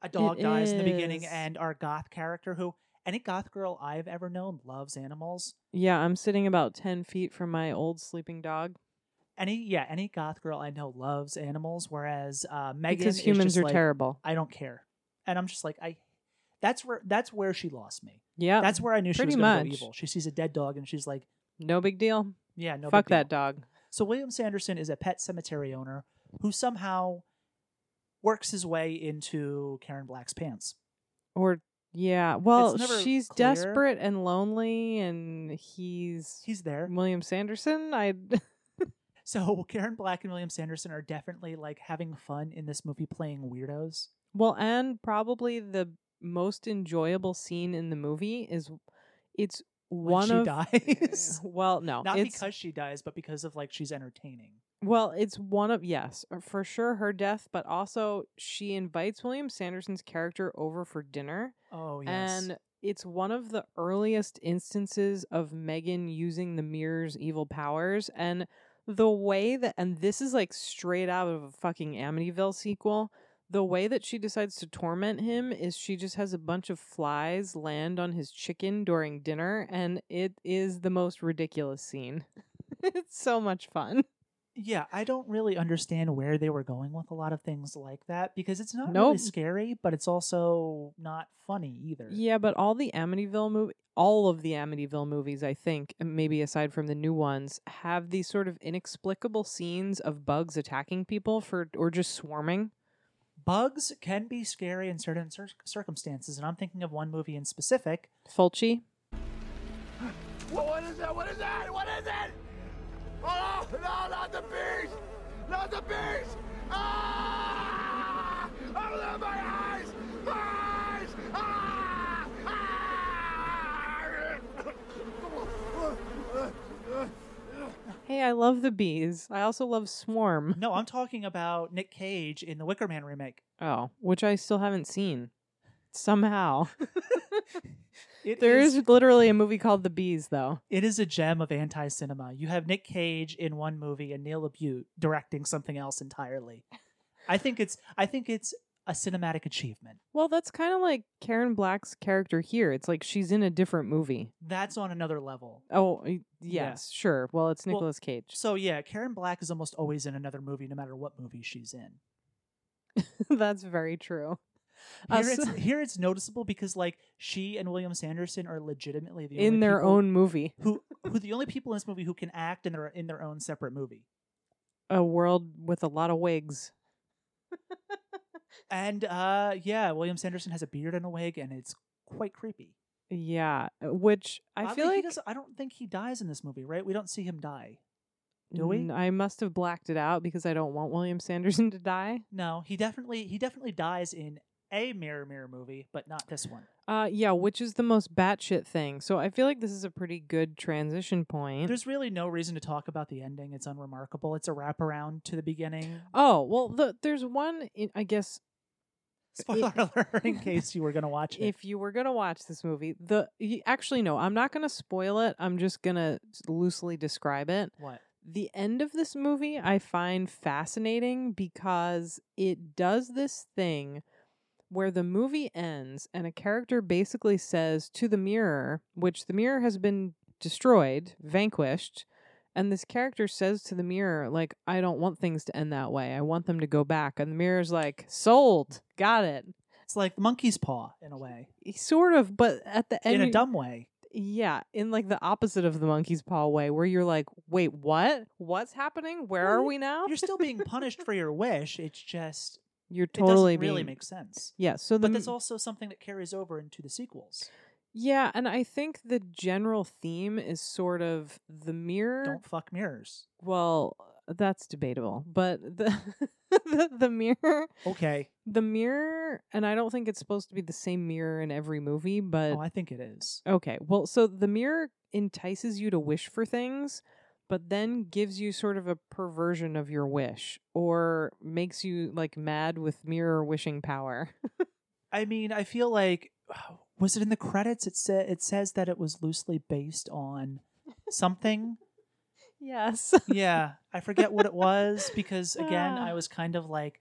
A dog dies in the beginning, and our goth character, who any goth girl I've ever known loves animals. yeah i'm sitting about 10 feet from my old sleeping dog Any yeah, any goth girl I know loves animals, whereas uh, Megan because is humans are like, terrible I don't care, and I'm just like I. That's where that's where she lost me. yeah That's where I knew she was going to go evil. She sees a dead dog and she's like, no big deal "Yeah, no." fuck big deal. that dog So William Sanderson is a pet cemetery owner who somehow works his way into Karen Black's pants. Or yeah, well, never she's clear. desperate and lonely, and he's He's there. William Sanderson. I So Karen Black and William Sanderson are definitely like having fun in this movie, playing weirdos. well, and probably the most enjoyable scene in the movie is it's When one she of dies, well, no, not it's because she dies, but because of like she's entertaining. Well, it's one of yes, uh, for sure her death, but also she invites William Sanderson's character over for dinner. Oh yes. And it's one of the earliest instances of Megan using the mirror's evil powers. And the way that, and this is like straight out of a fucking Amityville sequel. The way that she decides to torment him is she just has a bunch of flies land on his chicken during dinner, and it is the most ridiculous scene. it's so much fun. Yeah, I don't really understand where they were going with a lot of things like that because it's not really scary, but it's also not funny either. Yeah, but all the Amityville movie, all of the Amityville movies, I think, maybe aside from the new ones, have these sort of inexplicable scenes of bugs attacking people for or just swarming. Bugs can be scary in certain cir- circumstances, and I'm thinking of one movie in specific. Fulci. What, what is that? What is that? What is it? Oh, no, not the bees! Not the bees! Ah! Open my eyes! My eyes! Ah! Ah! Hey, I love the bees. I also love Swarm. No, I'm talking about Nick Cage in the Wicker Man remake. Oh, which I still haven't seen. Somehow. It there is- is literally a movie called The Bees, though. it is a gem of anti-cinema. You have Nick Cage in one movie and Neil LaBute directing something else entirely. I think it's I think it's a cinematic achievement. Well, that's kind of like Karen Black's character here. It's like she's in a different movie. That's on another level. Oh, y- Yeah. yes, sure. Well, it's Well, Cage. So yeah, Karen Black is almost always in another movie, no matter what movie she's in. That's very true. Uh, Here so- it's here it's noticeable because like she and William Sanderson are legitimately the in their own movie. who who the only people in this movie who can act in their in their own separate movie. A world with a lot of wigs. And uh yeah, William Sanderson has a beard and a wig, and it's quite creepy. Yeah, uh, which I Oddly, feel like I don't think he dies in this movie, right? We don't see him die. do we? Mm, I must have blacked it out because I don't want William Sanderson to die. No, he definitely he definitely dies in a Mirror Mirror movie, but not this one. Uh, yeah, which is the most batshit thing. So I feel like this is a pretty good transition point. There's really no reason to talk about the ending. It's unremarkable. It's a wraparound to the beginning. oh well, the, there's one. In, I guess Spoiler alert in case you were gonna watch it. if you were gonna watch this movie, the actually no, I'm not gonna spoil it. I'm just gonna loosely describe it. what? the end of this movie I find fascinating because it does this thing where the movie ends and a character basically says to the mirror, which the mirror has been destroyed, vanquished, and this character says to the mirror, like, I don't want things to end that way. I want them to go back. And the mirror's like, sold, got it. It's like the monkey's paw in a way, Sort of, but at the end, in a dumb way. yeah, in like the opposite of the monkey's paw way, where you're like, wait, what? What's happening? Where Well, are we now? You're still being punished for your wish. It's just You're totally it doesn't really being- make sense. Yeah, so the But that's also something that carries over into the sequels. yeah, and I think the general theme is sort of the mirror. Don't fuck mirrors. Well, uh, that's debatable, but the the, the mirror, Okay. the mirror, and I don't think it's supposed to be the same mirror in every movie, but Oh, I think it is. Okay. Well, so the mirror entices you to wish for things, but then gives you sort of a perversion of your wish or makes you like mad with mirror wishing power. I mean, I feel like was it in the credits? It said it says that it was loosely based on something. yes. yeah, I forget what it was because again, Ah. I was kind of like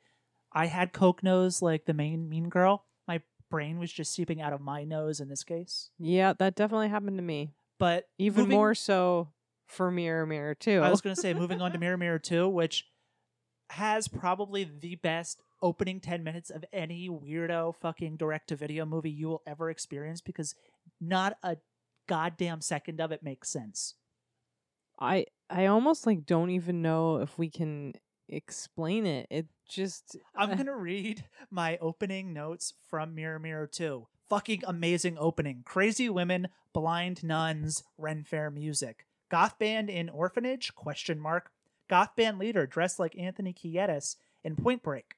I had coke nose like the main mean girl. My brain was just seeping out of my nose in this case. yeah, that definitely happened to me. But Even moving- more so for Mirror Mirror too. I was going to say moving on to Mirror Mirror 2, which has probably the best opening 10 minutes of any weirdo fucking direct to video movie you will ever experience because not a goddamn second of it makes sense. I I almost like don't even know if we can explain it. It just I'm uh, going to read my opening notes from Mirror Mirror 2. Fucking amazing opening. Crazy women, blind nuns, Ren Fair music. Goth band in orphanage? Question mark. Goth band leader dressed like Anthony Kiedis in Point Break.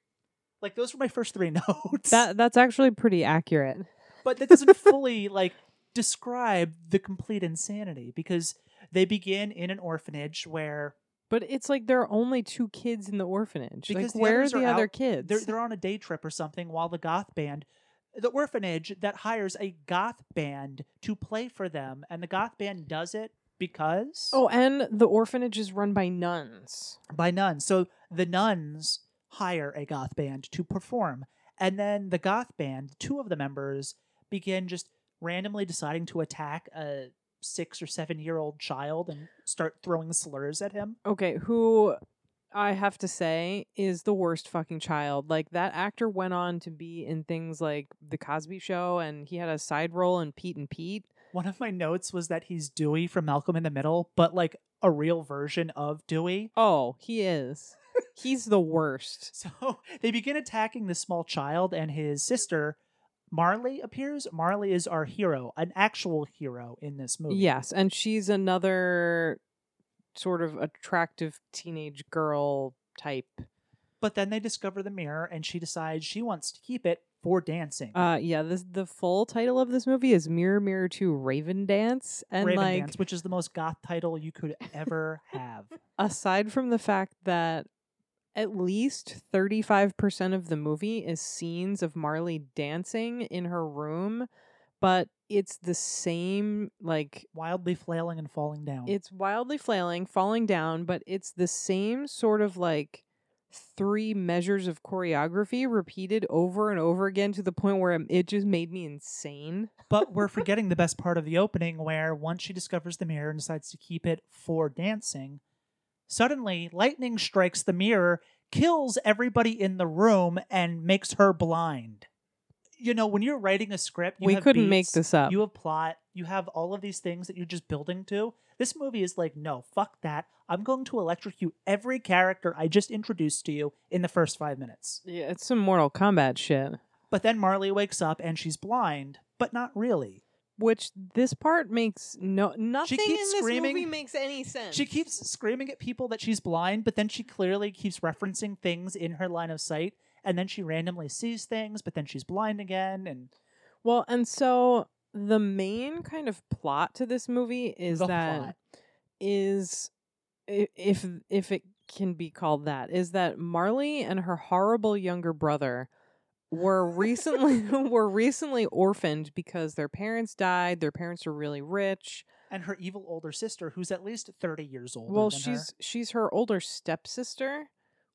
Like those were my first three notes. that that's actually pretty accurate. but that doesn't fully like describe the complete insanity because they begin in an orphanage where But it's like there are only two kids in the orphanage. Because like the where are the are other out- kids? they're they're on a day trip or something while the goth band the orphanage that hires a goth band to play for them and the goth band does it because Oh, and the orphanage is run by nuns. by nuns so the nuns hire a goth band to perform and then the goth band two of the members begin just randomly deciding to attack a six or seven year old child and start throwing slurs at him Okay, who I have to say is the worst fucking child. Like that actor went on to be in things like The Cosby Show and he had a side role in Pete and Pete. One of my notes was that he's Dewey from Malcolm in the Middle, but like a real version of Dewey. Oh, he is. He's the worst. So they begin attacking this small child, and his sister, Marley, appears. Marley is our hero, an actual hero in this movie. Yes, and she's another sort of attractive teenage girl type. But then they discover the mirror, and she decides she wants to keep it for dancing. Uh yeah, this the full title of this movie is Mirror Mirror 2 Raven Dance and Raven like Dance, which is the most goth title you could ever have. aside from the fact that at least 35% of the movie is scenes of Marley dancing in her room, but it's the same like Wildly flailing and falling down. it's wildly flailing, falling down, but it's the same sort of like three measures of choreography repeated over and over again to the point where it just made me insane. But we're forgetting the best part of the opening where once she discovers the mirror and decides to keep it for dancing, suddenly lightning strikes the mirror, kills everybody in the room, and makes her blind. You know, when you're writing a script, you we have couldn't make beats, this up. You have plot, you have all of these things that you're just building to. This movie is like, no, fuck that. I'm going to electrocute every character I just introduced to you in the first five minutes. yeah, it's some Mortal Kombat shit. But then Marley wakes up and she's blind, but not really. Which this part makes no nothing in this screaming- movie makes any sense. She keeps screaming at people that she's blind, but then she clearly keeps referencing things in her line of sight, and then she randomly sees things, but then she's blind again, and Well, and so the main kind of plot to this movie is The that plot. is if if it can be called that is that Marley and her horrible younger brother were recently were recently orphaned because their parents died. Their parents are really rich. and her evil older sister, who's at least thirty years older. well, than she's her. she's her older stepsister,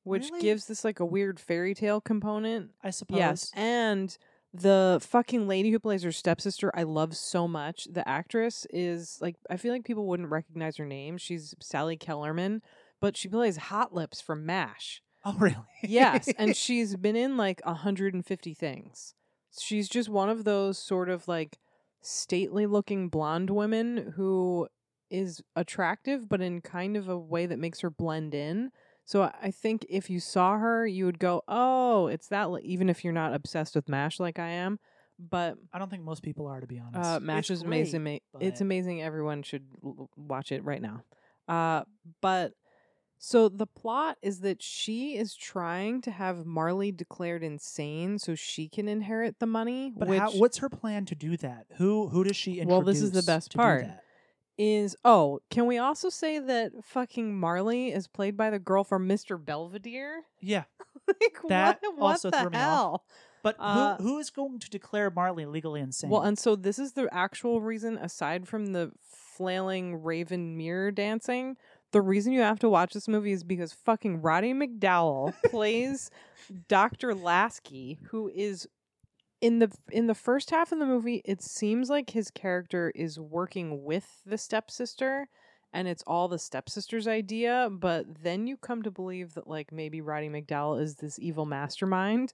which Really? gives this like a weird fairy tale component. I suppose. Yes, and the fucking lady who plays her stepsister, I love so much. The actress is like, I feel like people wouldn't recognize her name. She's Sally Kellerman, but she plays Hot Lips from MASH. Oh, really? Yes, and she's been in like 150 things. She's just one of those sort of like stately looking blonde women who is attractive, but in kind of a way that makes her blend in. So I- think if you saw her, you would go, "Oh, it's that." li-" Even if you're not obsessed with Mash like I am, but I don't think most people are, to be honest. uh, Mash It's is amazing. great, ma- It's amazing. Everyone should l- watch it right now. Uh, but so the plot is that she is trying to have Marley declared insane so she can inherit the money. But which how, what's her plan to do that? Who who does she introduce? Well, this is the best part. Is oh, can we also say that fucking Marley is played by the girl from Mr. Belvedere? Yeah, like That what, also what the me off. hell? but Uh, who who is going to declare Marley legally insane? Well, and so this is the actual reason, aside from the flailing raven mirror dancing, the reason you have to watch this movie is because fucking Roddy McDowall plays Dr. Lasky, who is in the in the first half of the movie, it seems like his character is working with the stepsister and it's all the stepsister's idea, but then you come to believe that like maybe Roddy McDowall is this evil mastermind.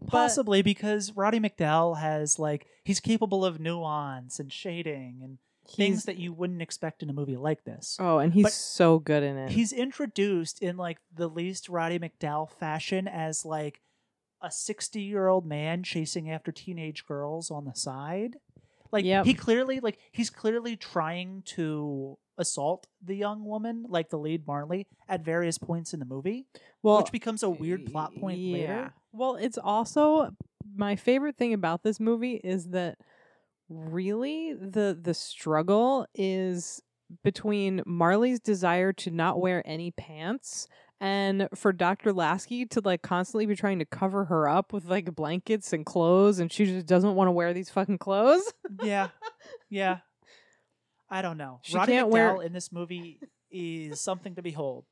But- Possibly because Roddy McDowall has like he's capable of nuance and shading and things that you wouldn't expect in a movie like this. Oh, and he's But so good in it. He's introduced in like the least Roddy McDowall fashion as like a 60 year old man chasing after teenage girls on the side. Like Yep. he clearly like he's clearly trying to assault the young woman, like the lead Marley, at various points in the movie, well, which becomes a weird plot point yeah. later. Well, it's also my favorite thing about this movie is that really the the struggle is between Marley's desire to not wear any pants and for Dr. Lasky to like constantly be trying to cover her up with like blankets and clothes and she just doesn't want to wear these fucking clothes. Yeah. Yeah. I don't know. She Roddy can't McDowall wear- in this movie is something to behold.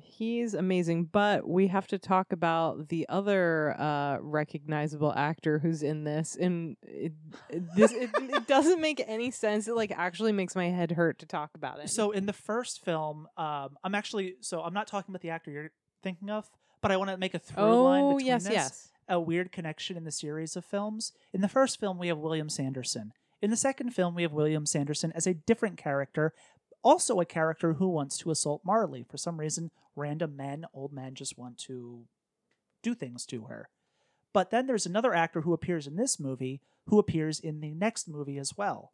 He's amazing, but we have to talk about the other uh, recognizable actor who's in this. And it, it- this it, it doesn't make any sense. It like actually makes my head hurt to talk about it. So in the first film, um, I'm actually so I'm not talking about the actor you're thinking of, but I want to make a through line oh between yes, this, yes. a weird connection in the series of films. In the first film, we have William Sanderson. In the second film, we have William Sanderson as a different character, also a character who wants to assault Marley. For some reason, random men, old men, just want to do things to her. But then there's another actor who appears in this movie who appears in the next movie as well.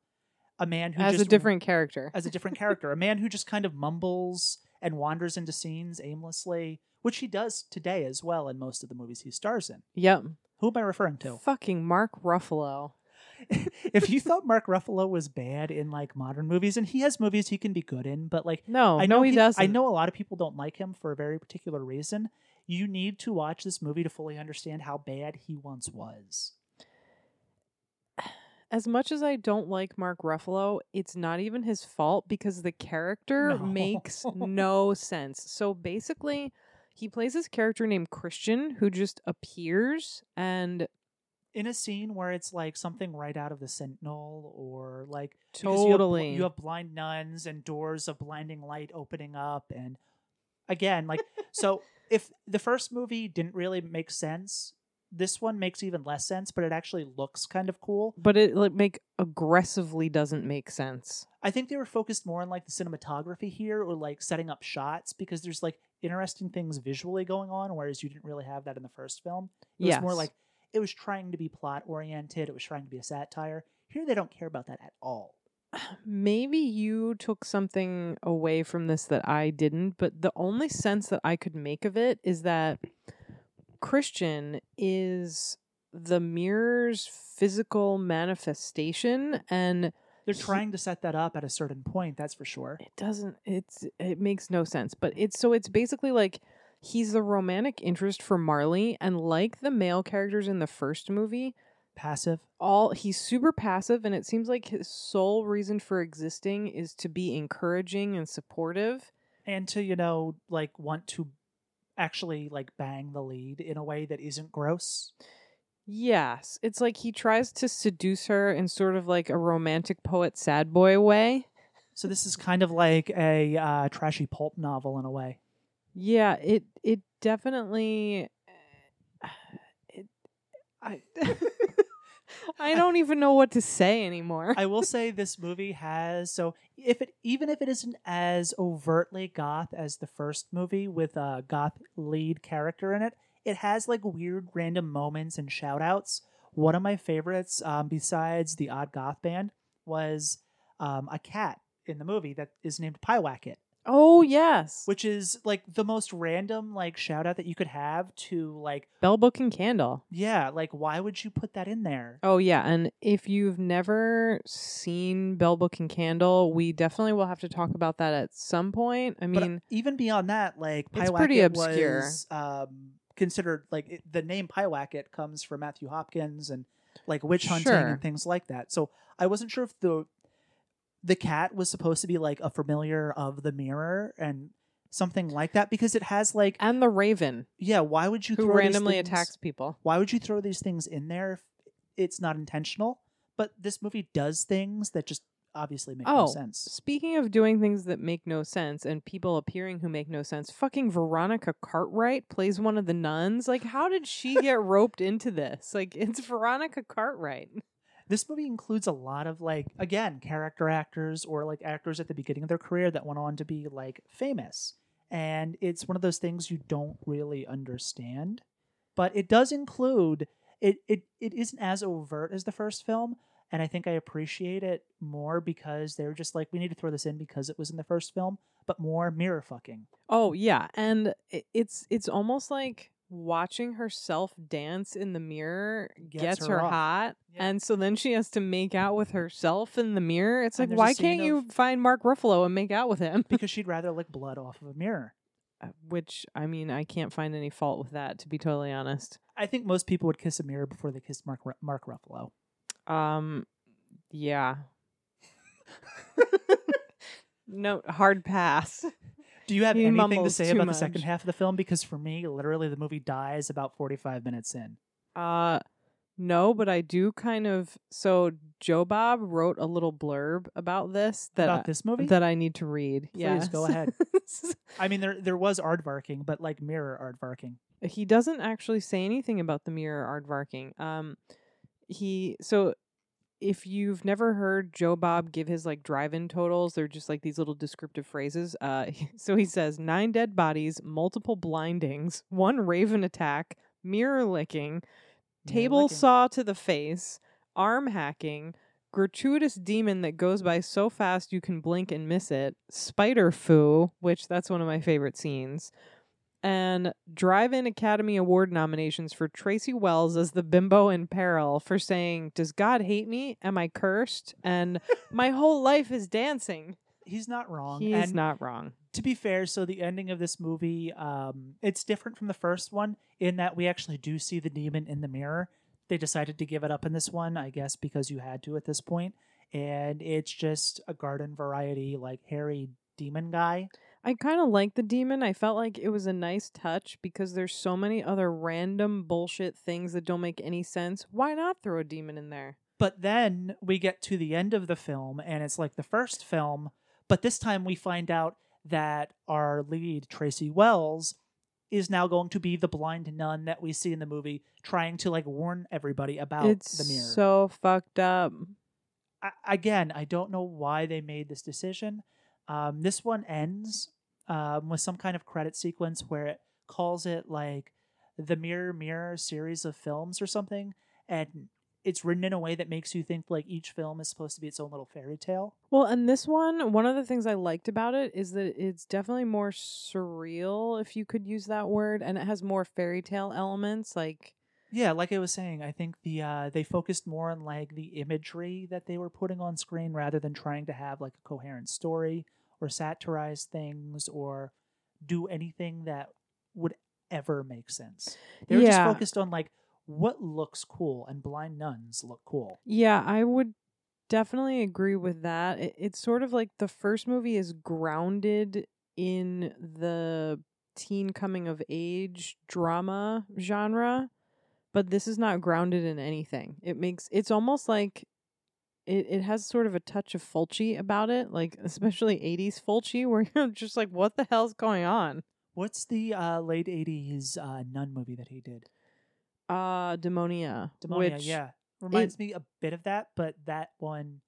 A man who As a different character. as a different character, a man who just kind of mumbles and wanders into scenes aimlessly, which he does today as well in most of the movies he stars in. Yep. Who am I referring to? Fucking Mark Ruffalo. if you thought Mark Ruffalo was bad in like modern movies, and he has movies he can be good in, but like No, I know no, he, doesn't. I know a lot of people don't like him for a very particular reason. You need to watch this movie to fully understand how bad he once was. As much as I don't like Mark Ruffalo, it's not even his fault because the character No. makes no sense. So basically, he plays this character named Christian who just appears and in a scene where it's like something right out of the Sentinel or like because you have totally. you have, blind nuns and doors of blinding light opening up and again like so if the first movie didn't really make sense this one makes even less sense but it actually looks kind of cool. But it like make aggressively doesn't make sense. i think they were focused more on like the cinematography here or like setting up shots because there's like interesting things visually going on whereas you didn't really have that in the first film. It was more like it was trying to be plot oriented it was trying to be a satire. Here they don't care about that at all. Maybe you took something away from this that I didn't, but the only sense that I could make of it is that Christian is the mirror's physical manifestation and They're trying to set that up at a certain point, that's for sure. it doesn't it's it makes no sense but it's so it's basically like he's the romantic interest for marley and like the male characters in the first movie Passive. all he's super passive and it seems like his sole reason for existing is to be encouraging and supportive And to, you know, like want to actually like bang the lead in a way that isn't gross. Yes, it's like he tries to seduce her in sort of like a romantic poet sad boy way. So this is kind of like a uh, trashy pulp novel in a way. Yeah, it it definitely it I I don't even know what to say anymore. I will say this movie has so if it even if it isn't as overtly goth as the first movie with a goth lead character in it, it has like weird random moments and shout outs. One of my favorites, um, besides the odd goth band, was um, a cat in the movie that is named Pyewacket, oh yes. which is like the most random like shout out that you could have to like Bell Book and Candle. yeah like why would you put that in there? Oh yeah, and if you've never seen Bell Book and Candle, we definitely will have to talk about that at some point. I But mean, even beyond that, like It's pretty obscure. was um, considered like it, the name Pyewacket comes from Matthew Hopkins and like witch hunting Sure. and things like that. So I wasn't sure if the the cat was supposed to be like a familiar of the mirror and something like that because it has like and the Raven, yeah. Why would you who throw randomly things- attacks people. Why would you throw these things in there if it's not intentional? But this movie does things that just obviously make no Oh, sense. Speaking of doing things that make no sense and people appearing who make no sense, fucking Veronica Cartwright plays one of the nuns. Like, how did she get roped into this? Like, it's Veronica Cartwright. This movie includes a lot of like again character actors or like actors at the beginning of their career that went on to be like famous. And it's one of those things you don't really understand. But it does include it it, it isn't as overt as the first film and i think i appreciate it more because they were just like we need to throw this in because it was in the first film but more mirror fucking. Oh yeah, and it's it's almost like watching herself dance in the mirror Gets gets, her her, hot, Yeah. and so then she has to make out with herself in the mirror. It's And like, why can't you of- find Mark Ruffalo and make out with him? because she'd rather lick blood off of a mirror Uh, Which I mean, I can't find any fault with that, to be totally honest. i think most people would kiss a mirror before they kissed mark, Ru- mark ruffalo Um, yeah. no hard pass. Do you have He anything to say about the second half of the film? Because for me, literally, the movie dies about 45 minutes in. Uh no, but I do kind of so Joe Bob wrote a little blurb about this that about I- this movie? that I need to read. Please, go ahead. I mean, there there was aardvarking, but like mirror aardvarking. he doesn't actually say anything about the mirror aardvarking. Um he so if you've never heard Joe Bob give his like drive-in totals, they're just like these little descriptive phrases. Uh so he says nine dead bodies, multiple blindings, one raven attack, mirror licking, table licking. saw to the face, arm hacking, gratuitous demon that goes by so fast you can blink and miss it, spider foo, which that's one of my favorite scenes, and Drive-In Academy Award nominations for Tracy Wells as the bimbo in peril for saying, "Does God hate me? Am I cursed?" and "My whole life is dancing." He's not wrong. He's and not wrong. to be fair, so the ending of this movie, um, it's different from the first one in that we actually do see the demon in the mirror. They decided to give it up in this one, I guess, because you had to at this point, and it's just a garden variety, like hairy demon guy. I kind of like the demon. I felt like it was a nice touch because there's so many other random bullshit things that don't make any sense. Why not throw a demon in there? But then we get to the end of the film, and it's like the first film, but this time we find out that our lead, Tracy Wells, is now going to be the blind nun that we see in the movie, trying to like warn everybody about it's the mirror. so fucked up. I, again, I don't know why they made this decision. Um, this one ends um, with some kind of credit sequence where it calls it like the Mirror Mirror series of films or something, and it's written in a way that makes you think like each film is supposed to be its own little fairy tale. Well, and this one, one of the things I liked about it is that it's definitely more surreal, if you could use that word, and it has more fairy tale elements. Like, Yeah, like I was saying, I think the uh, they focused more on like the imagery that they were putting on screen rather than trying to have like a coherent story or satirize things or do anything that would ever make sense. They were just focused on like what looks cool, and blind nuns look cool. yeah, I would definitely agree with that. It, it's sort of like the first movie is grounded in the teen coming of age drama genre, but this is not grounded in anything. It makes it's almost like it, it has sort of a touch of Fulci about it, like especially 80s Fulci, where you're just like, what the hell's going on? What's the uh, late '80s uh, nun movie that he did? Uh, Demonia. Demonia, which, yeah, reminds me a bit of that, but that one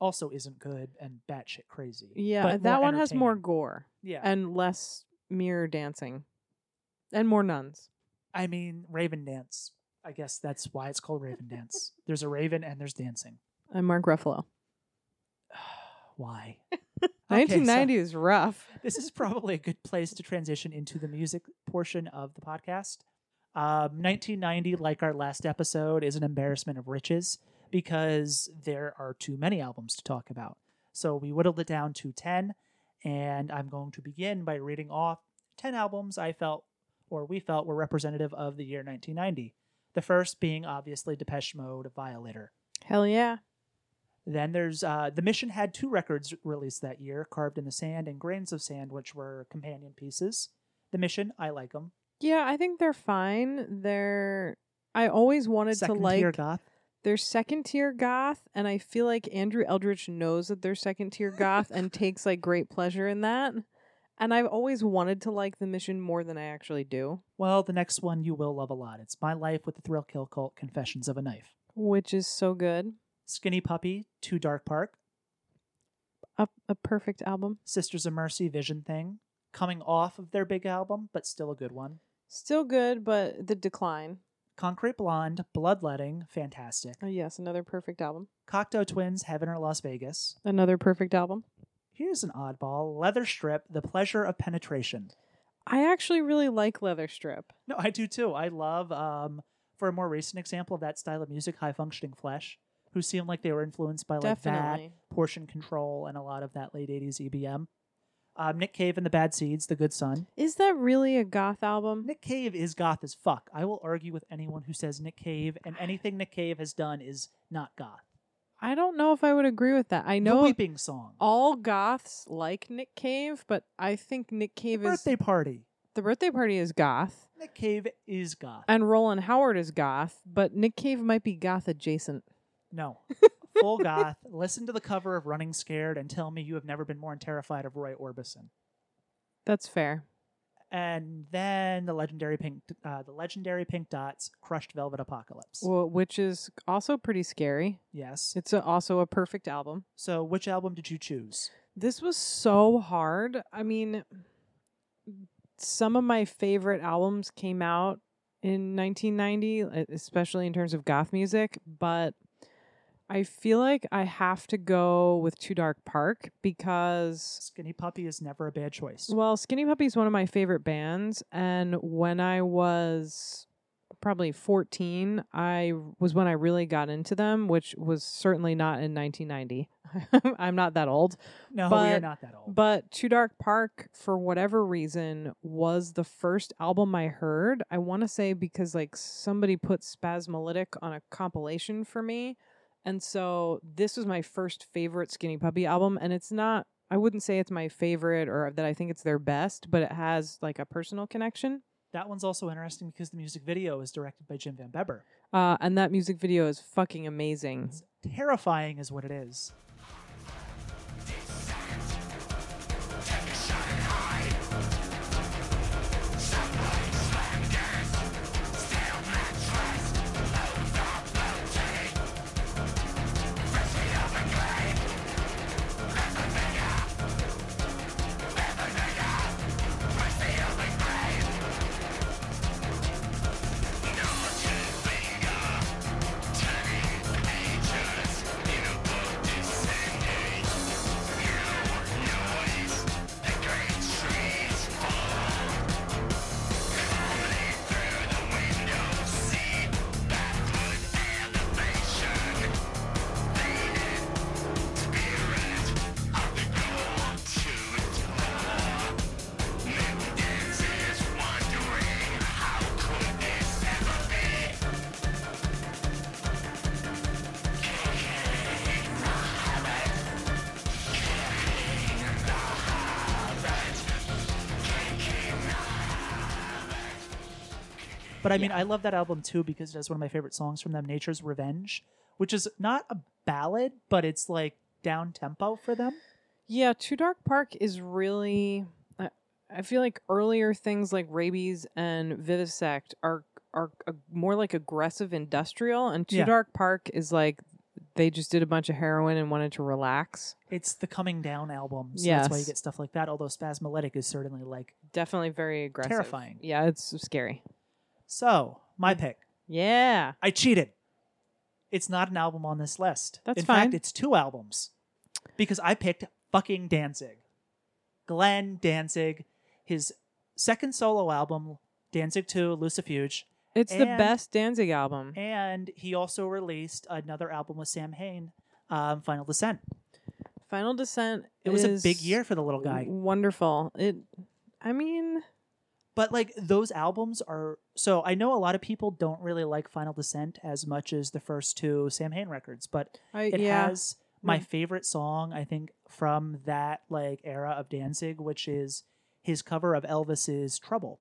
also isn't good and batshit crazy. Yeah, but that one has more gore Yeah, and less mirror dancing and more nuns. I mean Raven Dance. I guess that's why it's called Raven Dance. There's a raven and there's dancing. And Mark Ruffalo. Why? Okay, so 1990 is rough. this is probably a good place to transition into the music portion of the podcast. Um, 1990, like our last episode, is an embarrassment of riches because there are too many albums to talk about. So we whittled it down to 10, and I'm going to begin by reading off 10 albums I felt or we felt were representative of the year 1990. The first being obviously Depeche Mode, Violator. Hell yeah. Then there's uh, the Mission had two records released that year, Carved in the Sand and Grains of Sand, which were companion pieces. The Mission, I like them. Yeah, I think they're fine. They're I always wanted Second to like tier goth. they're second tier goth and I feel like Andrew Eldritch knows that they're second tier goth and takes like great pleasure in that. And I've always wanted to like the mission more than I actually do, Well, the next one you will love a lot. It's My Life with the Thrill Kill Cult, Confessions of a Knife. which is so good. Skinny Puppy, Too Dark Park, A a perfect album. Sisters of Mercy, Vision Thing, coming off of their big album, but still a good one. Still good, but the decline. Concrete Blonde, Bloodletting, fantastic. Oh, yes, another perfect album. Cocteau Twins, Heaven or Las Vegas. Another perfect album. Here's an oddball Leather Strip, The Pleasure of Penetration. I actually really like Leather Strip. No, I do too. I love, um, for a more recent example of that style of music, High Functioning Flesh, who seemed like they were influenced by like that, Portion Control, and a lot of that late 80s EBM. Um, Nick Cave and the Bad Seeds, The Good Son. Is that really a goth album? Nick Cave is goth as fuck. I will argue with anyone who says Nick Cave and anything Nick Cave has done is not goth. I don't know if I would agree with that. I the know Weeping Song. all goths like Nick Cave, but I think Nick The Cave is Birthday Party. the birthday party is goth, Nick Cave is goth. and Rowland Howard is goth, but Nick Cave might be goth adjacent. No. Full goth. Listen to the cover of Running Scared and tell me you have never been more terrified of Roy Orbison. That's fair. And then the legendary pink, uh, the legendary Pink Dots, Crushed Velvet Apocalypse. Well, which is also pretty scary. yes. It's a, also a perfect album. So, which album did you choose? This was so hard. I mean, some of my favorite albums came out in 1990, e- especially in terms of goth music, but I feel like I have to go with Too Dark Park because Skinny Puppy is never a bad choice. well, Skinny Puppy is one of my favorite bands, and when I was probably 14, I was when I really got into them, which was certainly not in 1990. I'm not that old. no, we are but- not that old. But Too Dark Park, for whatever reason, was the first album I heard. I want to say because like somebody put Spasmolytic on a compilation for me. And so this was my first favorite Skinny Puppy album. And it's not, I wouldn't say it's my favorite or that I think it's their best, but it has like a personal connection. that one's also interesting because the music video is directed by Jim Van Bebber. Uh, and that music video is fucking amazing. It's terrifying, is what it is. I mean, I love that album too because it has one of my favorite songs from them, "Nature's Revenge," which is not a ballad, but it's like down tempo for them. Yeah, Too Dark Park is really. I- I feel like earlier things like Rabies and Vivisect are are uh, more like aggressive industrial, and Too Yeah. Dark Park is like they just did a bunch of heroin and wanted to relax. It's the coming down album, so that's why you get stuff like that. Although Spasmolytic is certainly like Definitely very aggressive. Terrifying. Yeah, it's scary. So. My pick. Yeah. I cheated. It's not an album on this list. That's In fine. fact, it's two albums because I picked fucking Danzig. Glenn Danzig, his second solo album, Danzig 2, Lucifuge, It's the And- best Danzig album. and he also released another album with Samhain, um, Final Descent. Final Descent. It was a big year for the little guy. Wonderful. It. I mean, But like those albums are so I know a lot of people don't really like Final Descent as much as the first two Samhain records, but I it yeah. has my Mm. favorite song I think from that like era of Danzig, which is his cover of Elvis's Trouble.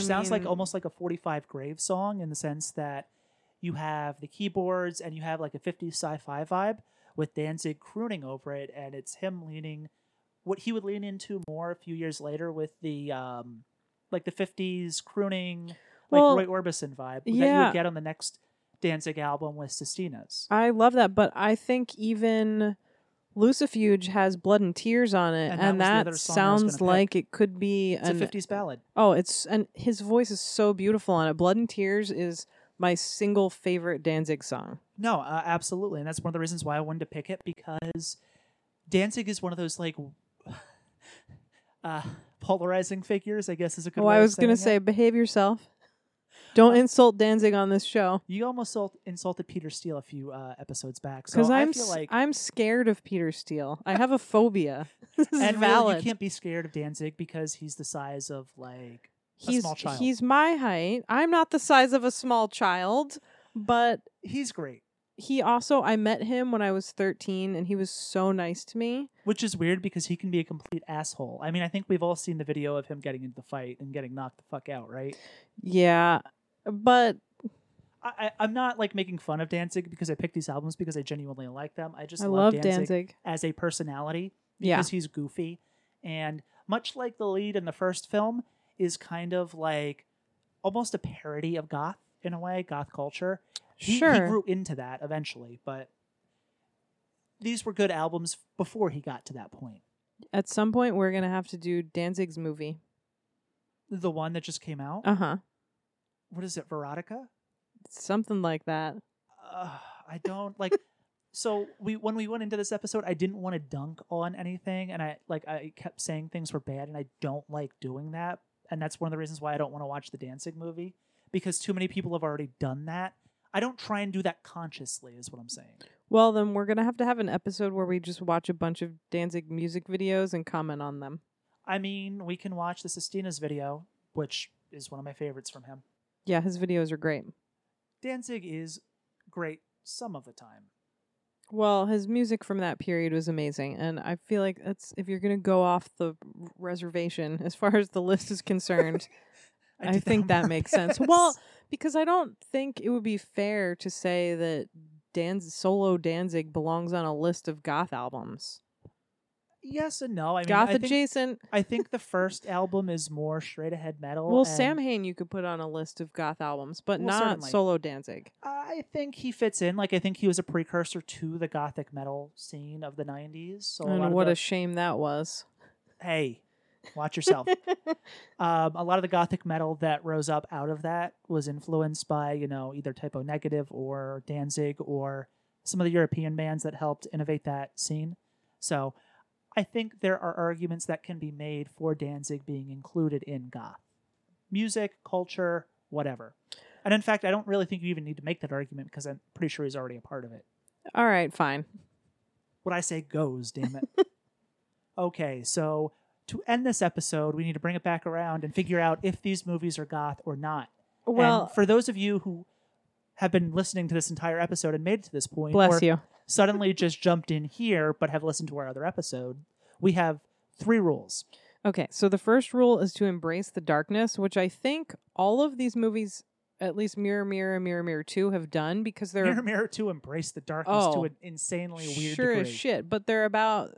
Which sounds like almost like a 45 Grave song in the sense that you have the keyboards and you have like a 50s sci-fi vibe with Danzig crooning over it and it's him leaning what he would lean into more a few years later with the um like the 50s crooning like Well, Roy Orbison vibe that you would get on the next Danzig album with Sistinas. I love that, but I think even Lucifuge has blood and tears on it, And and, that that, other song I was sounds pick. like it could be It's an a 50s ballad. oh, it's and his voice is so beautiful on it. Blood and Tears is my single favorite Danzig song. No, uh, absolutely, and that's one of the reasons why I wanted to pick it because Danzig is one of those like uh, polarizing figures. I guess is a good. Oh, way I was gonna say, behave yourself. Don't insult Danzig on this show you almost insult- insulted Peter Steele a few uh, episodes back. Because I I'm feel like, I'm scared of Peter Steele. I have a phobia. this is and really, you can't be scared of Danzig because he's the size of like a he's small child. he's my height. I'm not the size of a small child, but he's great, he also I met him when I was 13 and he was so nice to me. which is weird because he can be a complete asshole. I mean, I think we've all seen the video of him getting into the fight and getting knocked the fuck out, right? Yeah. But I, I'm not like making fun of Danzig because I picked these albums because I genuinely like them. I just I love, love Danzig, Danzig. as a personality Yeah. because he's goofy and much like the lead in the first film is kind of like almost a parody of goth in a way, goth culture. He, he grew into that eventually, but these were good albums before he got to that point. At some point we're going to have to do Danzig's movie. The one that just came out, Uh-huh. What is it, Veronica? Something like that. uh, I don't like. So we when we went into this episode, I didn't want to dunk on anything, and I like I kept saying things were bad, and I don't like doing that, and that's one of the reasons why I don't want to watch the Danzig movie because too many people have already done that. I don't try and do that consciously, is what I'm saying. Well, then we're going to have to have an episode where we just watch a bunch of Danzig music videos and comment on them. I mean, we can watch the Sistina's video, which is one of my favorites from him. Yeah, his videos are great. Danzig is great some of the time. Well, his music from that period was amazing, and I feel like that's if you're gonna go off the reservation as far as the list is concerned. I, did think on that makes sense. Well, because I don't think it would be fair to say that Danz solo Danzig belongs on a list of goth albums. Yes and no. I mean, Goth I think, adjacent. I think the first album is more straight ahead metal. Well, and Sam Hain you could put on a list of goth albums, but Well, not certainly. solo Danzig. I think he fits in. Like, I think he was a precursor to the gothic metal scene of the '90s. So and what the- a shame that was. hey, watch yourself. um, a lot of the gothic metal that rose up out of that was influenced by, you know, either Type O Negative or Danzig or some of the European bands that helped innovate that scene. So I think there are arguments that can be made for Danzig being included in goth music, culture, whatever. And in fact, I don't really think you even need to make that argument because I'm pretty sure he's already a part of it. All right, fine. What I say goes, damn it. okay, so to end this episode, we need to bring it back around and figure out if these movies are goth or not. Well, and for those of you who have been listening to this entire episode and made it to this point, bless you. Suddenly just jumped in here but have listened to our other episode, we have three rules. Okay, so the first rule is to embrace the darkness, which I think all of these movies, at least Mirror Mirror and Mirror Mirror 2, have done because they're Mirror, mirror, 2 embrace the darkness to Oh. an insanely weird sure degree. as shit, but they're about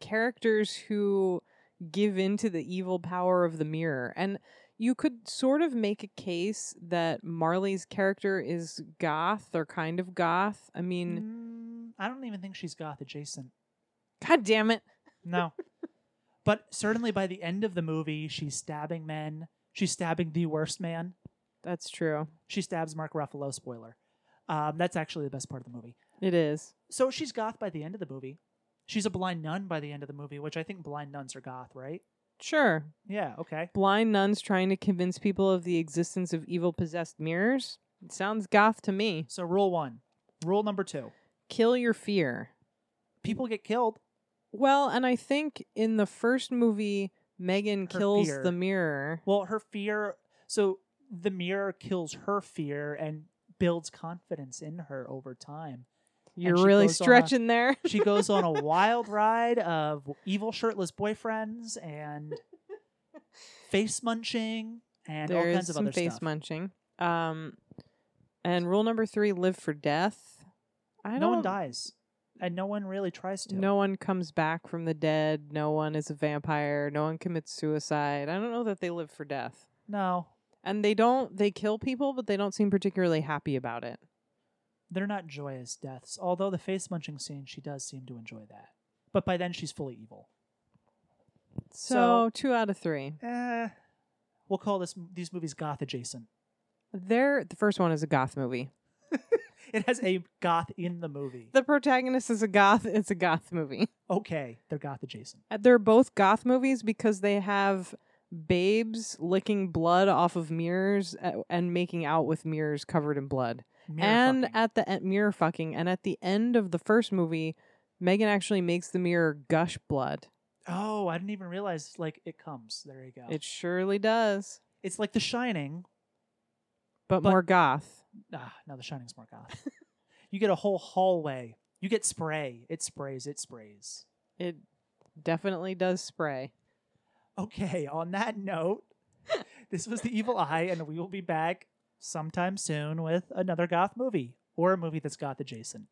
characters who give into the evil power of the mirror. And you could sort of make a case that Marley's character is goth or kind of goth. I mean, Mm, I don't even think she's goth adjacent. god damn it. No. but certainly by the end of the movie, she's stabbing men. She's stabbing the worst man. That's true. She stabs Mark Ruffalo. Spoiler. Um, that's actually the best part of the movie. It is. So she's goth by the end of the movie. She's a blind nun by the end of the movie, which I think blind nuns are goth, right? Sure. Yeah. Okay. Blind nuns trying to convince people of the existence of evil possessed mirrors. It sounds goth to me. So rule one. Rule number two. Kill your fear. People get killed. Well, and I think in the first movie, Megan Her kills fear. the mirror. Well, her fear. So the mirror kills her fear and builds confidence in her over time. You're really on a- stretching there. She goes on a wild ride of evil shirtless boyfriends and face munching and all There's kinds of some other face stuff. munching. Um, and rule number three: live for death. I don't no one dies, and no one really tries to. No one comes back from the dead. No one is a vampire. No one commits suicide. I don't know that they live for death. no, And they don't. They kill people, but they don't seem particularly happy about it. They're not joyous deaths. Although the face munching scene, she does seem to enjoy that. But by then, she's fully evil. So, So- two out of three. Eh, we'll call this these movies goth adjacent. There, the first one is a goth movie. It has a goth in the movie. The protagonist is a goth. It's a goth movie. Okay, they're goth adjacent. Uh, They're both goth movies because they have babes licking blood off of mirrors uh, and making out with mirrors covered in blood. Mirror and fucking. at the end, mirror fucking. And at the end of the first movie, Megan actually makes the mirror gush blood. oh, I didn't even realize like it comes. There you go. It surely does, it's like The Shining. but, But- more goth. Ah, no, The Shining's more goth. you get a whole hallway. You get spray. It sprays. It sprays. It definitely does spray. Okay. On that note, this was the Evil Eye, and we will be back sometime soon with another goth movie or a movie that's goth adjacent.